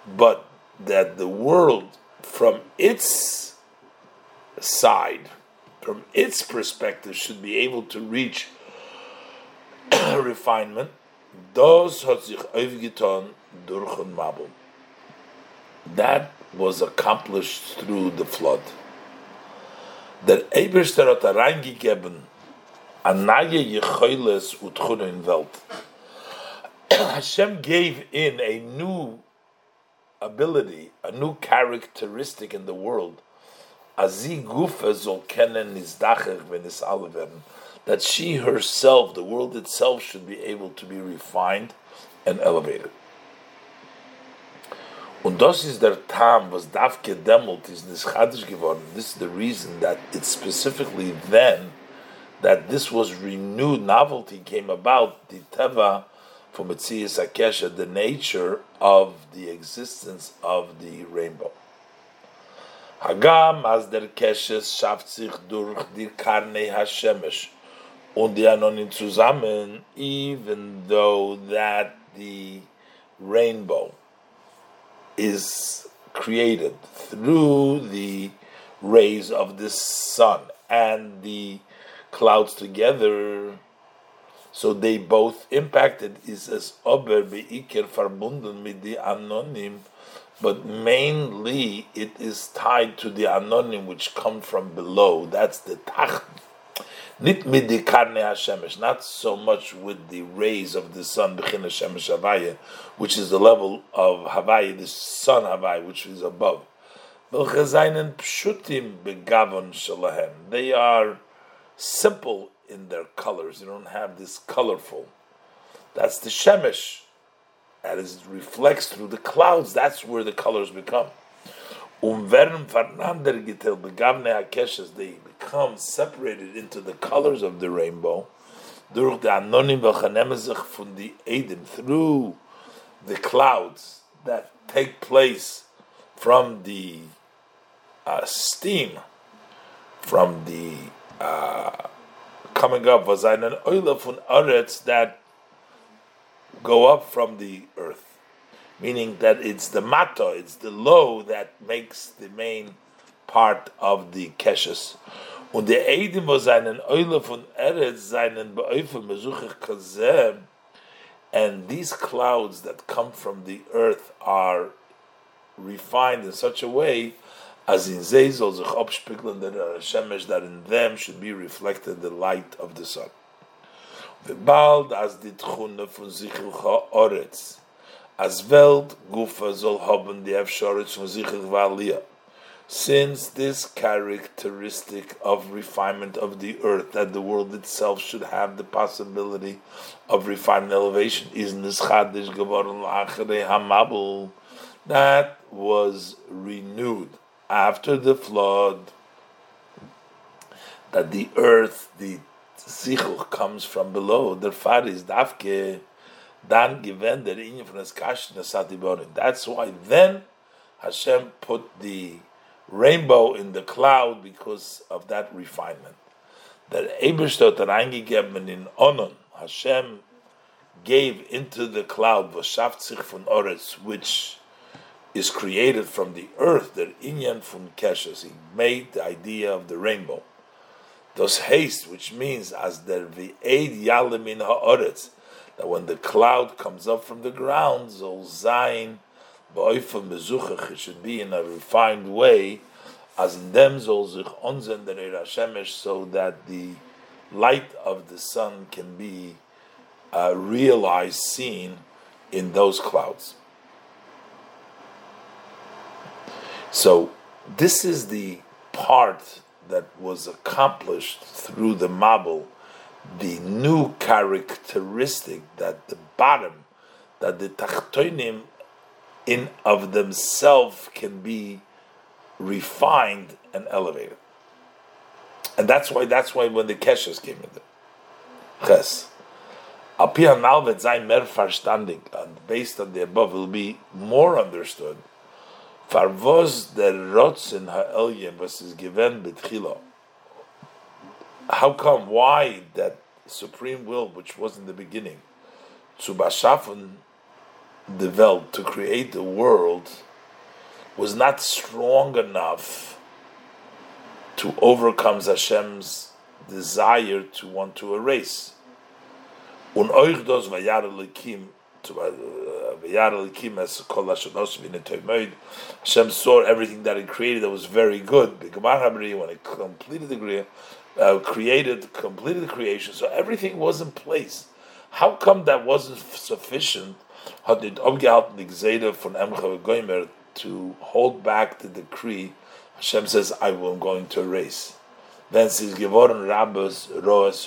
but that the world, from its side, from its perspective, should be able to reach refinement. Das hat sich aufgetan durch ein Mabel. That was accomplished through the flood. Der Eberster hat reingegeben an neue Jechoiles in Welt. Hashem gave in a new ability, a new characteristic in the world, that she herself, the world itself, should be able to be refined and elevated. Und das ist der Tam, was darf gedemmelt ist, this Chadish geworden. This is the reason that it's specifically then that this was renewed, novelty came about, the Teva for Metzias Akesha, the nature of the existence of the rainbow. Hagam as der Keshes schafft sich durch die Karne Hashemesh und die Anonim zusammen, even though that the rainbow is created through the rays of the sun and the clouds together so they both impacted is as ober beiker verbunden mit the anonym, but mainly it is tied to the anonym which come from below. That's the tach. Karne hashemesh, not so much with the rays of the sun, b'chin hashemesh havaya, which is the level of havaya, the sun havaya, which is above. They are simple in their colors. They don't have this colorful. That's the shemesh. That is reflects through the clouds. That's where the colors become. Werden voneinander geteilt, begavne hakeshes, they become separated into the colors of the rainbow. Durch the anonim v'chanemezich from the Eden, through the clouds that take place from the uh, steam, from the uh, coming up was an oil von aretz that go up from the earth, meaning that it's the mato, it's the low that makes the main part of the keshes. Und der Edim was einen Eule von Eretz seinen Beäufe mesuchich kazem, and these clouds that come from the earth are refined in such a way as in they soll sich abspiegeln der Shemesh, that in them should be reflected the light of the sun. bald as die Tchune von Sichel Ha'oretz, as Welt Gufa soll haben die von Valia. Since this characteristic of refinement of the earth, that the world itself should have the possibility of refinement elevation, is nischadish geworden lachere hamabel, that was renewed after the flood that the earth, the Sichuch comes from below, der Fall is Kashin, das That's why then Hashem put the rainbow in the cloud because of that refinement. That Ebershtot reingegeben in Onon, Hashem gave into the cloud Vashaft sich von Oretz, which is created from the earth, the inyan from Keshes. He made the idea of the rainbow. Those haste, which means as der v'eid yalim in ha'oretz, that when the cloud comes up from the ground, zol zayin ba'oifa mezuchach, it should be in a refined way, as in them zol zich onzen der Hashemesh, so that the light of the sun can be uh, realized, seen in those clouds. So this is the part that was accomplished through the Mabul, the new characteristic that the bottom, that the Tachtoinim in of themselves can be refined and elevated. And that's why that's why when the Keshes came in there. Ches. Apia Malvet sein mehr verstandig, and based on the above will be more understood Farvos der Rotzen ha'elyen was is given betchila. How come? Why that supreme will, which was in the beginning, the Welt to create the world, was not strong enough to overcome Hashem's desire to want to erase. Un euch dos vayar uh, Hashem saw everything that He created that was very good. When He completed the uh, created, completed the creation, so everything was in place. How come that wasn't sufficient? to hold back the decree? Hashem says, "I am going to erase." Then says Gevoron Rabbos Roas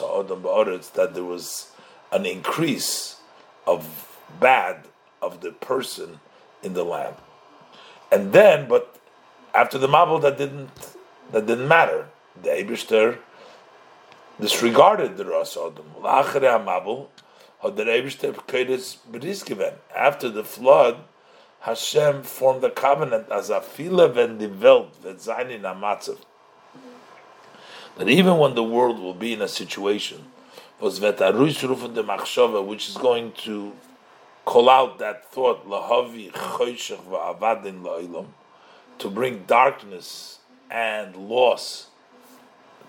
that there was an increase of bad of the person in the land. And then, but after the Mabul, that didn't that didn't matter. The Eibishter disregarded the Ras Adam. After the flood, Hashem formed a covenant as a fila when the Welt amatzav. That even when the world will be in a situation, was which is going to call out that thought lahavi choshech va'avadin la'ilam to bring darkness and loss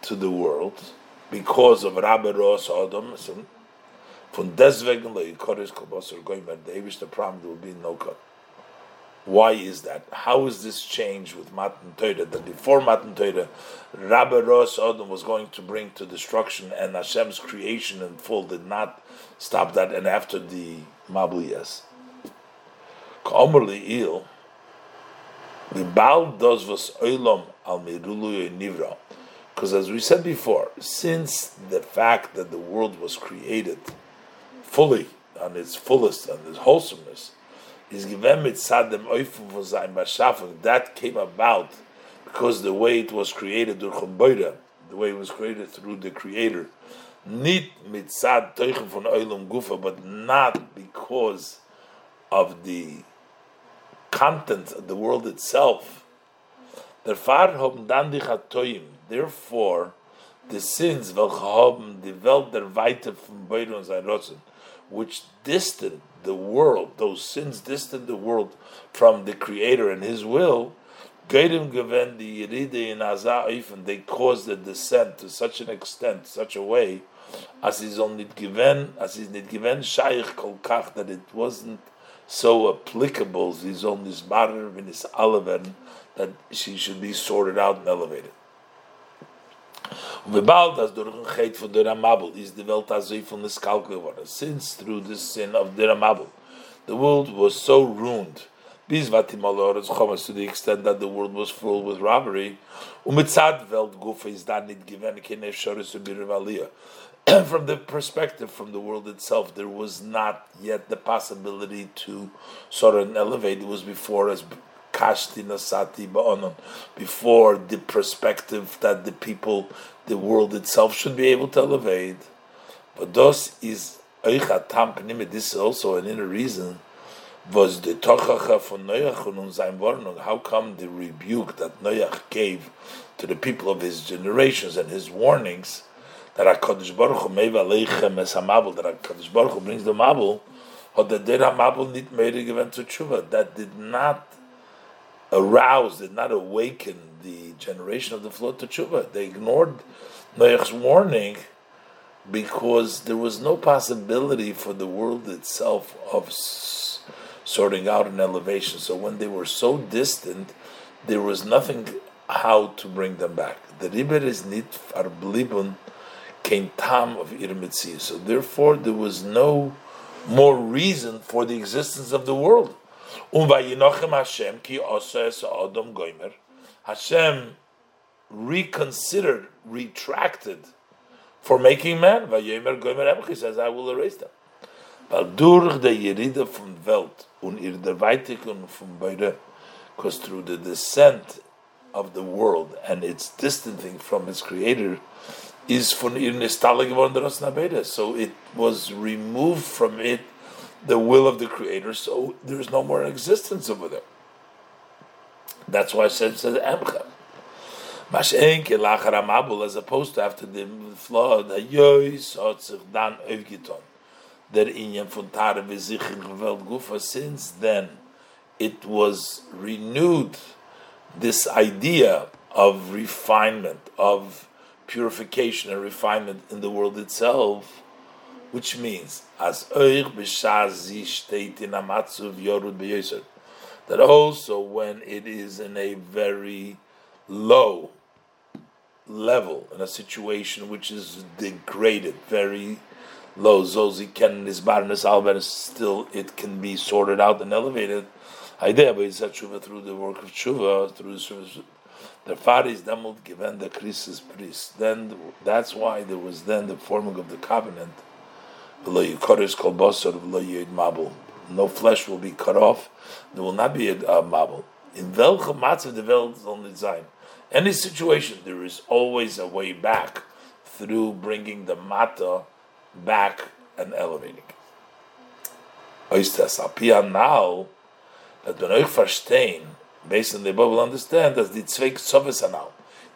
to the world because of Rabbi Ross Adam from deswegen leikoris kobosar going by the Eivish promise will be no cut. Why is that? How is this change with Matan Torah? That before Matan Torah, Rabbi Ros Adam was going to bring to destruction, and Hashem's creation in full did not stop that. And after the Mabul, yes. il, the Baal does was oilam al nivra. Because as we said before, since the fact that the world was created fully on its fullest and its wholesomeness, is given mitzadem. That came about because the way it was created the way it was created through the Creator, nit mitzad von gufa, but not because of the content of the world itself. Therefore, the sins welche developed their weiter from Beirun sein which distant the world, those sins distant the world from the Creator and His will, Geirim given the in Azaifen, they caused the descent to such an extent, such a way, as is only given, as is not given Shaykh Kolkach, that it wasn't so applicable, his own Nisbarer in his Alaven, that she should be sorted out and elevated. The the. Since through the sin of der Amabel, the world was so ruined, to the extent that the world was full with robbery, From the perspective from the world itself, there was not yet the possibility to sort of elevate. It was before as kashti nasati ba'onon, before the perspective that the people the world itself should be able to elevate. But this is this is also an inner reason was the tochacha von Noach und. How come the rebuke that Noach gave to the people of his generations and his warnings that Hakadosh Baruch Hu meiva leichem es hamabel that Hakadosh Baruch Hu brings the mabel, or the der hamabel nit meire given to tshuva that did not arouse, did not awaken the generation of the flood to tshuva. They ignored Noach's warning because there was no possibility for the world itself of sorting out an elevation. So when they were so distant, there was nothing how to bring them back. The riber is nit arblibun came tam of irmitzi. So therefore, there was no more reason for the existence of the world. Hashem ki goimer. Hashem reconsidered, retracted for making man. Vayomer goimer He says, I will erase them. Weil durch die Yeride von Welt und ihr der Weitigung von beide, because through the descent of the world and its distancing from its creator, is von ihr Nestale geworden So it was removed from it the will of the creator, so there's no more existence over there. That's why I said says Emcha. As opposed to after the flood, der inyan von since then it was renewed this idea of refinement, of purification and refinement in the world itself, which means as oich b'shazi shteit in amatzuv yorud b'yoser, that also when it is in a very low level, in a situation which is degraded, very low zozi ken nisbarnes alben still it can be sorted out and elevated idea but it's tshuva through the work of tshuva through the service the father is demult given the krisis priest. Then that's why there was then the forming of the covenant no flesh will be cut off. There will not be a, a mabul. In welche matze the soll nicht sein any situation there is always a way back through bringing the mata back and elevating. Oistas apia now that when euch verstehen, based on the Bible, understand that the zwei Ktsoves now,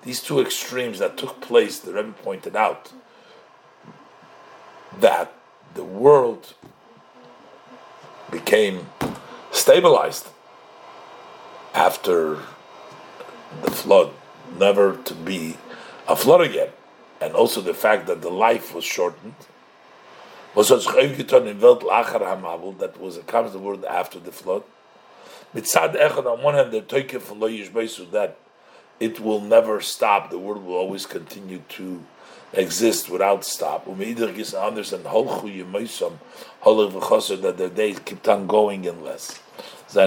these two extremes that took place, the Rebbe pointed out that the world became stabilized after the flood, never to be a flood again, and also the fact that the life was shortened. Was aufgetan in hamabel, that was a comes the word after the flood. Mitzad echad, on one hand, the toike from lo yishbeisu, that it will never stop, the world will always continue to exist without stop. That their days keep on going and less. They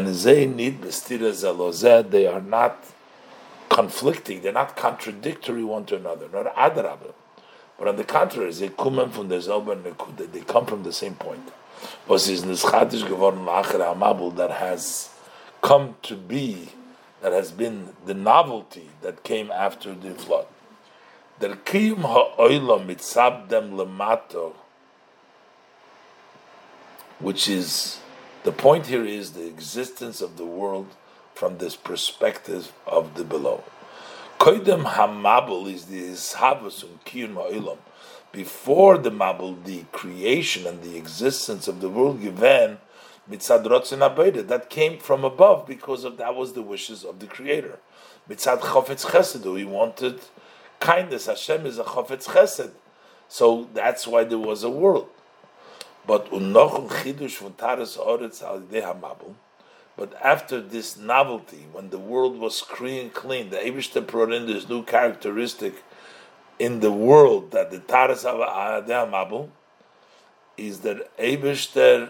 are not conflicting, they're not contradictory one to another, nor adrabah. But on the contrary, they come from the same point. Was is Nischadish geworden that has come to be, that has been the novelty that came after the flood. Der Kiyum ha'olam mitzabdem lemato, which is, the point here is the existence of the world from this perspective of the below. Koidem hamabel is the ishavus and um kiyun ma'ilam. Before the mabel, the creation and the existence of the world given mitzad rotzin that came from above because of that was the wishes of the Creator. Mitzad chofetz chesed, he wanted kindness. Hashem is a chofetz chesed, so that's why there was a world. But chidush hamabel but after this novelty, when the world was clean, clean, the Abishter brought in this new characteristic in the world that the Taras Mabu is that Abishter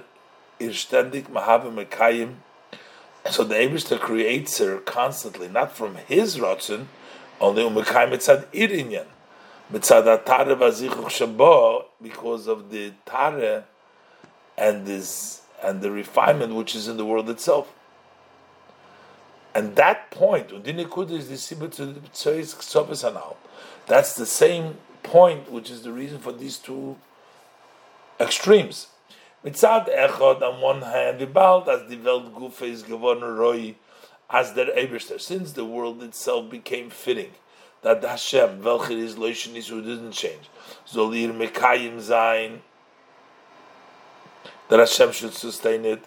is ständig Mahave Mekayim. So the Abishter creates her constantly, not from his Rotzen, only um Umekayim Mitzad Irinyan. Mitzad Tare Vazichuch Shabo, because of the Tare and this and the refinement which is in the world itself. And that point, the. That's the same point, which is the reason for these two extremes. Mitzad Echad, on one hand, Vibald, as the Welt Gufe is geworden Roy, as der Eberster, since the world itself became fitting, that Hashem, welcher is Loishin is who didn't change, soll ihr Mekayim sein, that Hashem should sustain it,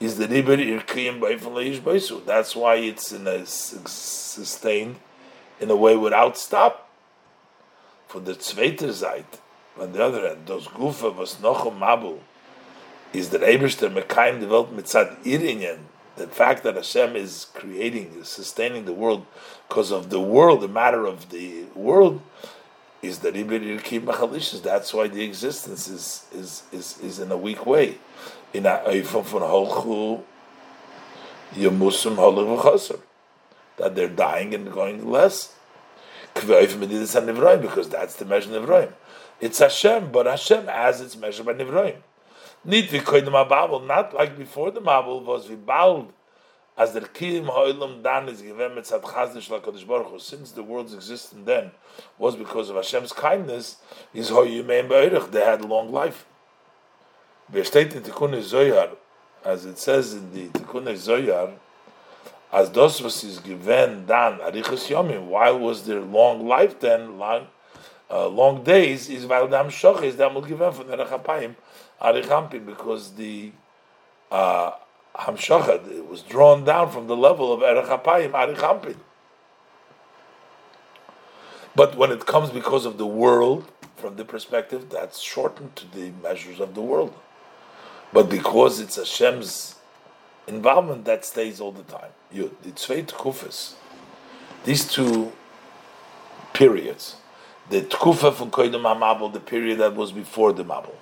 is the Riber Irkiyim Beifel Leish. That's why it's in a sustained in a way without stop. For the zweite Seite, on the other hand, those Gufa was noch Mabul, is the Eberster Mekayim Welt mitzad Irinyan, the fact that Hashem is creating, is sustaining the world because of the world, the matter of the world, is Machalishis. That's why the existence is, is, is, is in a weak way in a von holchu yemusum that they're dying and going less because that's the measure of Nivroim. It's Hashem, but Hashem as it's measured by Nivroim. Need we koy the Mababel, not like before the Mabel was vibald, as the Kiyim Ha'olam Dan is given mitzad chazdish LaKadosh Baruch Hu, since the world's existence then was because of Hashem's kindness, is Hoyumein Be'erich, they had long life. Besteht in Tikkun Zoyar, as it says in the Tikkun Zoyar, as those was is given dan arichas yomim. Why was there long life then, long, uh, long days? Is while dam shoch is dam given from the rechapayim Arich Anpin because the uh, hamshachad was drawn down from the level of erechapayim Arich Anpin. But when it comes because of the world, from the perspective, that's shortened to the measures of the world. But because it's Hashem's involvement, that stays all the time. You, the Tzvei Tkufas, these two periods, the Tkufa from Koidem HaMabul, the period that was before the Mabul,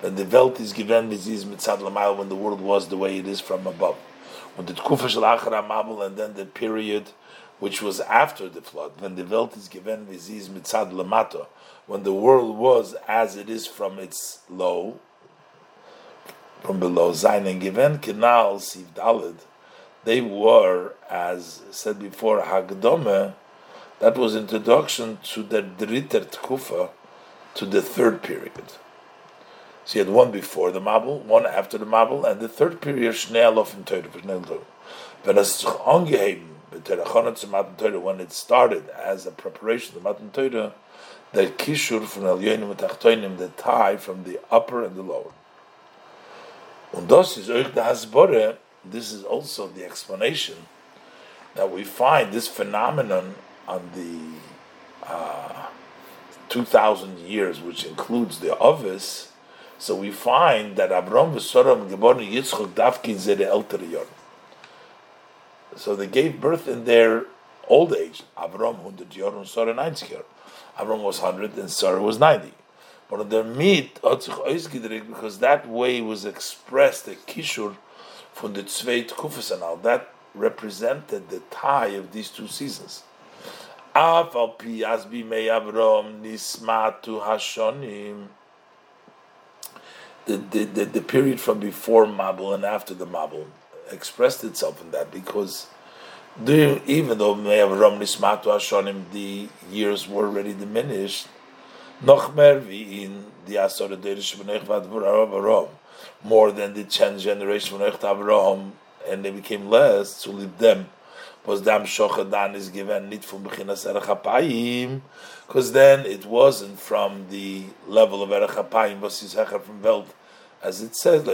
when the Welt is given Miziz Mitzad Lamayel, when the world was the way it is from above, when the Tkufa Shel HaMabul, and then the period which was after the flood, when the Welt is given Miziz Mitzad Lamato, when the world was as it is from its low, from below Zain and Given Kinal Siv Dalid, they were, as said before, Hagdome, that was introduction to the Dritter Tkufa, to the third period. So you had one before the Mabul, one after the Mabul, and the third period, Shnei Alof and Shnei When it started as a preparation the Matan Torah, the Kishur from Elyonim and the tie from the upper and the lower. And der Hasbore, this is also the explanation that we find this phenomenon on the uh, 2,000 years, which includes the Ovis, so we find that Abram v'Soram geboren Yitzchok Davkin zere ältere So they gave birth in their old age. Abram 100 Yor and Sarah 90 Yor. Abram was 100 and Sarah was 90. But the meat because that way was expressed a kishur from the Tzvei Tkufas That represented the tie of these two seasons. The, the, the, the period from before Mabul and after the Mabul expressed itself in that because even though may Avram Nismatu Hashonim, the years were already diminished, noch in die more than the 10 generation B'nech Avraham, and they became less, to leave them, was dam shochadan is given nit from bechinas erech because then it wasn't from the level of erech hapayim, was his from Welt, as it says,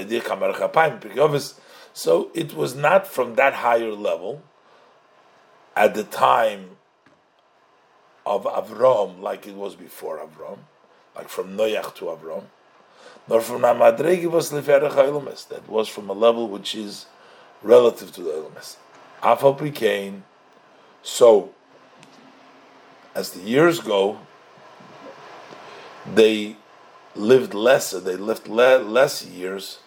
so it was not from that higher level at the time of Avram like it was before Avram, like from Noach to Avram, nor from Namadregi was that was from a level which is relative to the Eilumis. Afal so as the years go, they lived lesser, they lived le- less years,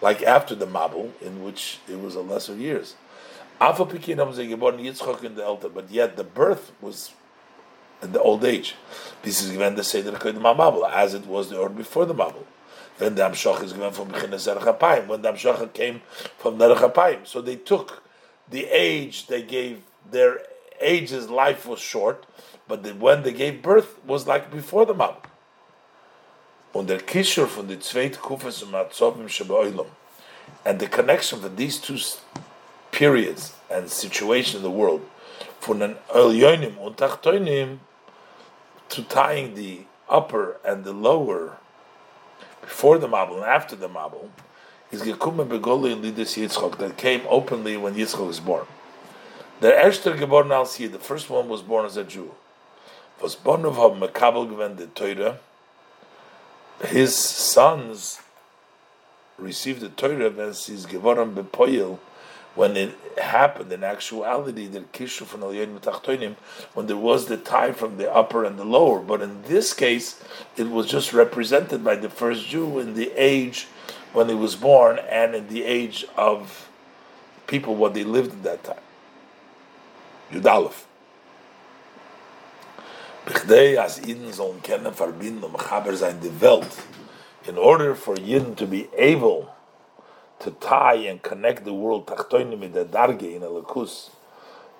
like after the Mabul, in which it was a lesser years. Alpha Pekin Yitzchok in the Elder, but yet the birth was in the old age. This is given the Seder Kodim Mabul, as it was the order before the Mabul. Then the Amshach is given from Erechapayim, when the Amshach came from the Erechapayim. So they took the age they gave their age's life was short, but the, when they gave birth was like before the Mabul. Und der Kishur von der zweite Kufas und Matzovim and the connection for these two periods and situation in the world von den Elyonim und Tachtoinim to tying the upper and the lower before the Mabul and after the Mabul is gekommen begoli Lidus Yitzchok that came openly when Yitzchok was born. Geboren als the first one was born as a Jew. Was born of him Mekabel gewend the Torah. His sons received the Torah geboren bepoil when it happened in actuality the kishu from when there was the tie from the upper and the lower. But in this case, it was just represented by the first Jew in the age when he was born and in the age of people what they lived at that time. Yudalef. in order for Yidden to be able to tie and connect the world darge in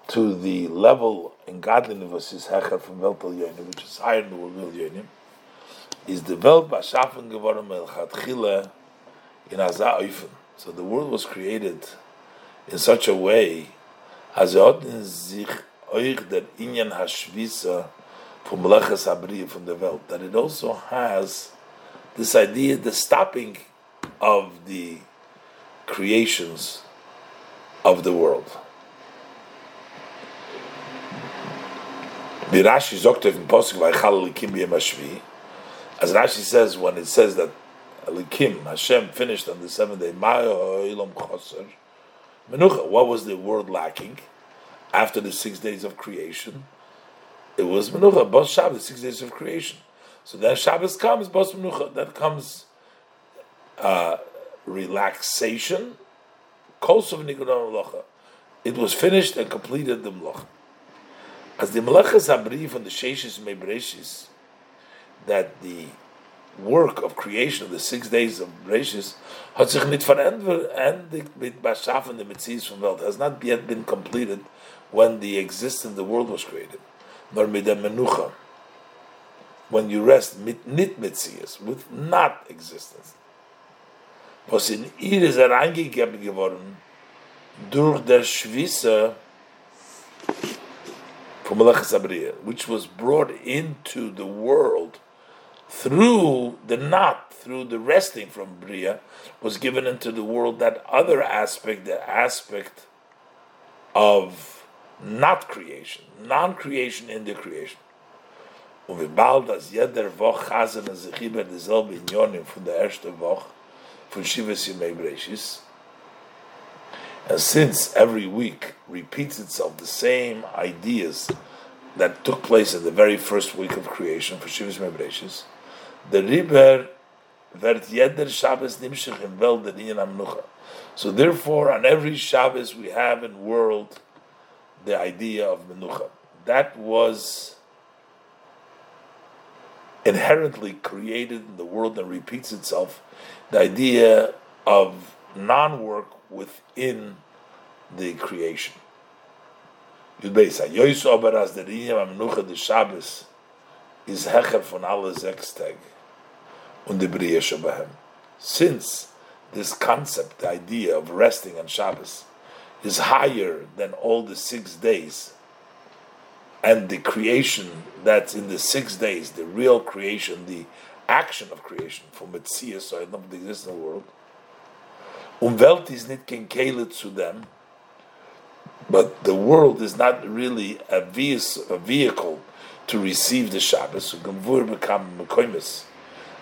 to the level in godliness is hecher from Welt which is higher than the world Yonim, is the Welt bashafen geworden el chatchile in Azah So the world was created in such a way as sich euch der Inyan Hashvisa from Abriya from the Welt, that it also has this idea, the stopping of the creations of the world. The Rashi Zoktev in Posuk Vaychal Elikim B'Yem As Rashi says, when it says that Elikim Hashem finished on the seventh day, Menucha. What was the world lacking after the six days of creation? It was Menucha, Bos Shabbos, six days of creation. So then Shabbos comes, Bos Menucha. That comes uh, relaxation, Kosov Nikudan Melacha. It was finished and completed the Melacha. As the Melechas Abri from the Sheshis Mebreshis, that the work of creation of the six days of Bereshis hat sich nicht verendigt mit Bashafen the Metzies from Welt, has not yet been completed when the existence, the world was created. Nor mit der Menucha, when you rest mit nit Metzies, with not existence was in ihr ist er eingegeben geworden durch der Schwisse from Abriya, which was brought into the world through the not, through the resting from Bria, was given into the world that other aspect, the aspect of not creation, non-creation in the creation. Als jeder Unionen von der Woche, for Shivas. And since every week repeats itself the same ideas that took place in the very first week of creation for Shivas Yimei the Riber wird jeder Shabbos nimshich in Welt der Amnucha. So therefore, on every Shabbos we have in world the idea of Menucha. That was inherently created in the world and repeats itself the idea of non-work within the creation. Yudbeis Ober as der Inyam Amnucha Shabbos is hecher von alle sechs Tag und die Bria Shabbahem. Since this concept, the idea of resting on Shabbos, is higher than all the six days, and the creation that's in the six days, the real creation, the action of creation from Metzias, so I in the world. Um Welt is not kein Kele to them, but the world is not really a vehicle to receive the Shabbos.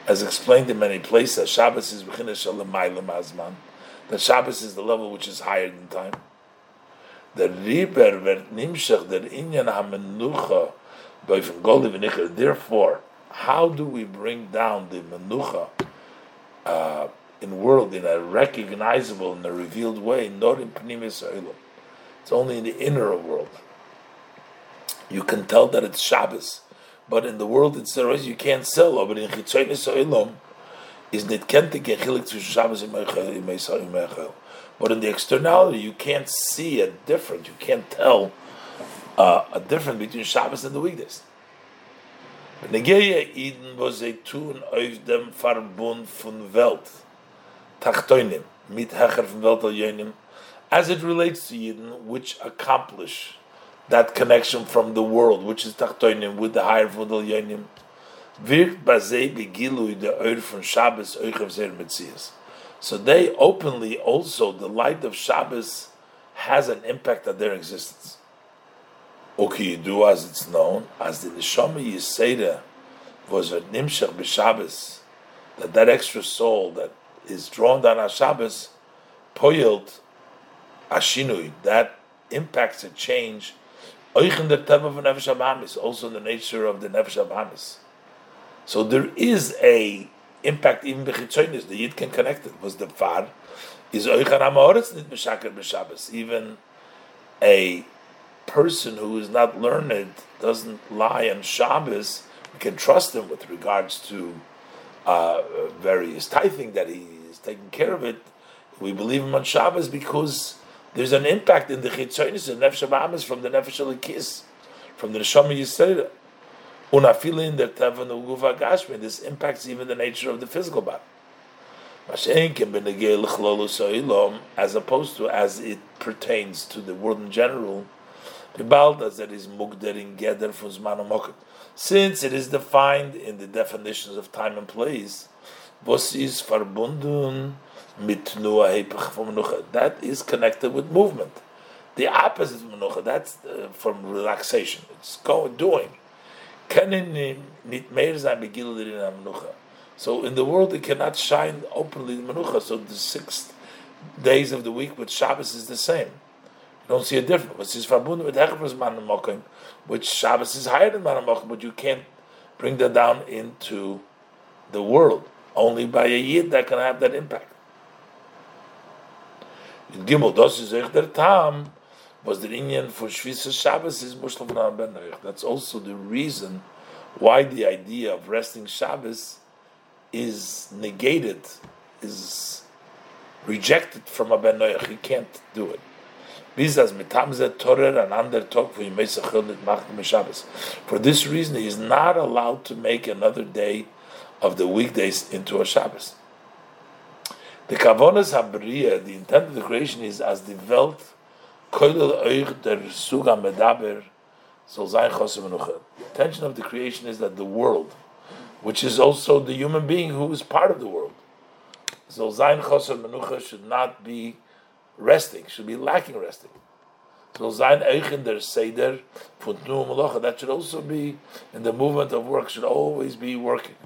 As explained in many places, Shabbos is Azman. The Shabbos is the level which is higher than time. The Riber wird nimshach der Inyan HaMenucha Therefore, how do we bring down the menucha uh, in world in a recognizable in a revealed way? Not in pnimis It's only in the inner world. You can tell that it's Shabbos, but in the world it's the you can't sell. But in chitzonis is nit kente gechilik zwischen Shabbos and Meichel. But in the externality, you can't see a difference. You can't tell uh, a difference between Shabbos and the weekdays. Eden was a tun auf von Welt, Tachtoinim, mit Hecher von Welt as it relates to Eden, which accomplish that connection from the world, which is Tachtoinim, with the higher von al Yonim, Metzias. So they openly also, the light of Shabbos has an impact on their existence. Okay, you do as it's known, as the Neshama Yisera was a Nimshach b'Shabbos, that that extra soul that is drawn down on Shabbos, poilt ashinui, that impacts a change, the type of Nefesh Abamis, also the nature of the Nefesh Abamis. So there is a impact even bechitzonis. The yid can connect it. Was the far is oichan amoritz nit meshaker b'Shabbos. Even a person who is not learned doesn't lie on Shabbos. We can trust him with regards to uh, various tithing that he is taking care of it. We believe him on Shabbos because there's an impact in the chitzonis and nefesh from the nefesh alikis, from the neshama yisera. Unafilin that tavan uguva gashmi. This impacts even the nature of the physical body. As opposed to as it pertains to the world in general, that is Since it is defined in the definitions of time and place, was is verbunden mit That is connected with movement. The opposite of menucha, that's uh, from relaxation. It's going, doing. So in the world it cannot shine openly in menucha. So the six days of the week with Shabbos is the same. You don't see a difference. It's verbund with Hechver's Manamokim, which Shabbos is higher than Manamokim, but you can't bring that down into the world. Only by a yid that can have that impact. In Gimel, das ist echt der Tam, was the Inyan for Shvisa Shabbos is Mushlam Ben That's also the reason why the idea of resting Shabbos is negated, is rejected from a Ben Noach. He can't do it. For this reason, he is not allowed to make another day of the weekdays into a Shabbos. The kavonas habriya, the intent of the creation is as the Welt koilel euch der suga medaber The intention of the creation is that the world, which is also the human being who is part of the world, menucha should not be resting, should be lacking resting. Soll sein euch in der seder that should also be in the movement of work, should always be working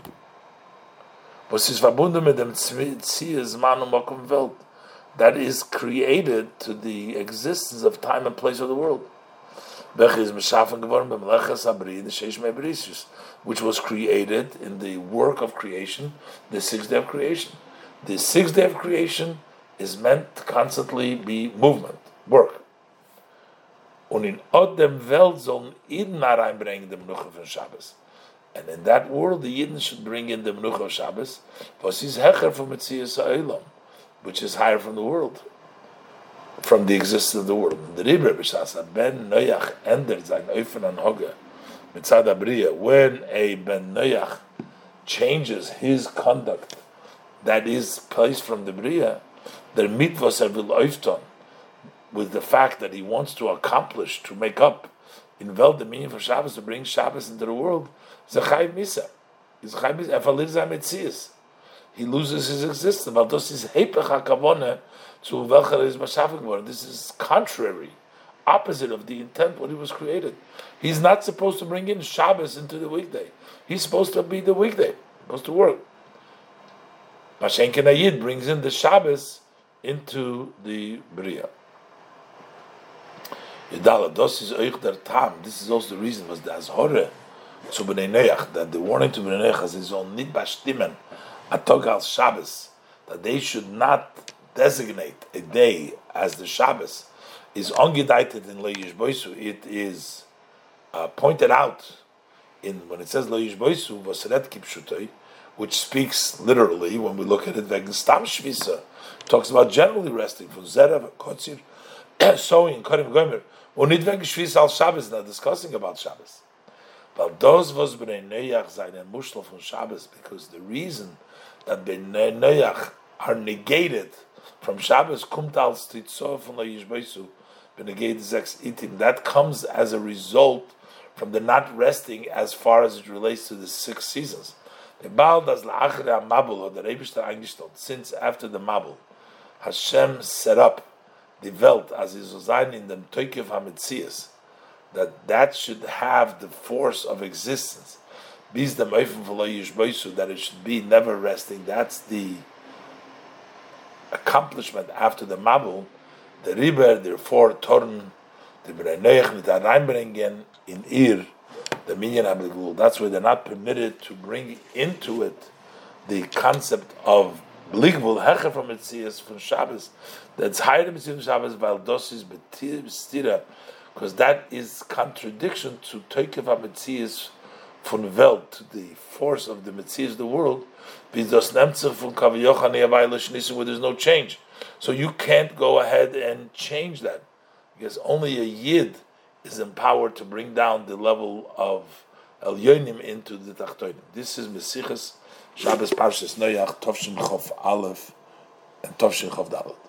was ist verbunden mit dem Zies und Mokum Welt, that is created to the existence of time and place of the world. Which was created in the work of creation, the sixth day of creation. The sixth day of creation is meant to constantly be movement, work. Und in Odem Welt sollen Iden reinbringen dem von Shabbos. And in that world, the Yidden should bring in the Menucha of Shabbos, was is Hecher from Metzias Ha'olam, which is higher from the world, from the existence of the world. The Rebbe B'Shasa, Ben Noyach ender sein Eufen an Hoge, Mitzad Abriya, when a Ben Noyach changes his conduct that is placed from the Bria, der mitvos will öfton, with the fact that he wants to accomplish, to make up, in Welt the meaning for Shabbos, to bring Shabbos into the world, Misa. He's Chayim Misa. Verliert sein Metzies. He loses his existence. But this is Hepech HaKavone to welcher er ist. This is contrary, opposite of the intent when he was created. He's not supposed to bring in Shabbos into the weekday. He's supposed to be the weekday, supposed to work. Mashenken Ayid brings in the Shabbos into the Bria. Yidala, das ist euch der Tam. This is also the reason was the Azhore zu Bnei Noach, that the warning to Bnei Noach is on a Tag Shabbos, that they should not designate a day as the Shabbos, is ungedeitet in Leish Boisu. It is uh, pointed out in when it says Leish Boisu, Vaseret Kipshutoi, which speaks literally when we look at it, wegen Stam Shvisa, talks about generally resting from Zerav, Kotzir, sowing, Korim Gomer, wegen Shvisa al Shabbos, not discussing about Shabbos. But those was bnei Noach seine Mushel from Shabbos, because the reason that bnei Noach are negated from Shabbos, kumt al stitzo von la Yishbeisu, benegated er sex eating, that comes as a result from the not resting as far as it relates to the six seasons. The Baal does la'achre mabul or the Rebishter eingestellt, since after the mabul, Hashem set up the Welt as is sein in the Toikev HaMetzias, that that should have the force of existence. Bis the that it should be never resting. That's the accomplishment after the Mabul. The Riber, therefore, Torn, the Bereinoich, mit reinbringen in Ir, the Minyan Abdul. That's why they're not permitted to bring into it the concept of Bligvul Hecher from Metzias from Shabbos. That's higher than Metzias Shabbos, while Dosis Bestira, because that is contradiction to Toikev Metzias from Welt, to the force of the Metzias of the world, where there's no change. So you can't go ahead and change that, because only a Yid is empowered to bring down the level of El Yonim into the Tachtoinim. This is Mesichas Shabbos Parshas Noach Tovshin Chof Aleph and Tovshin Chof Dalet.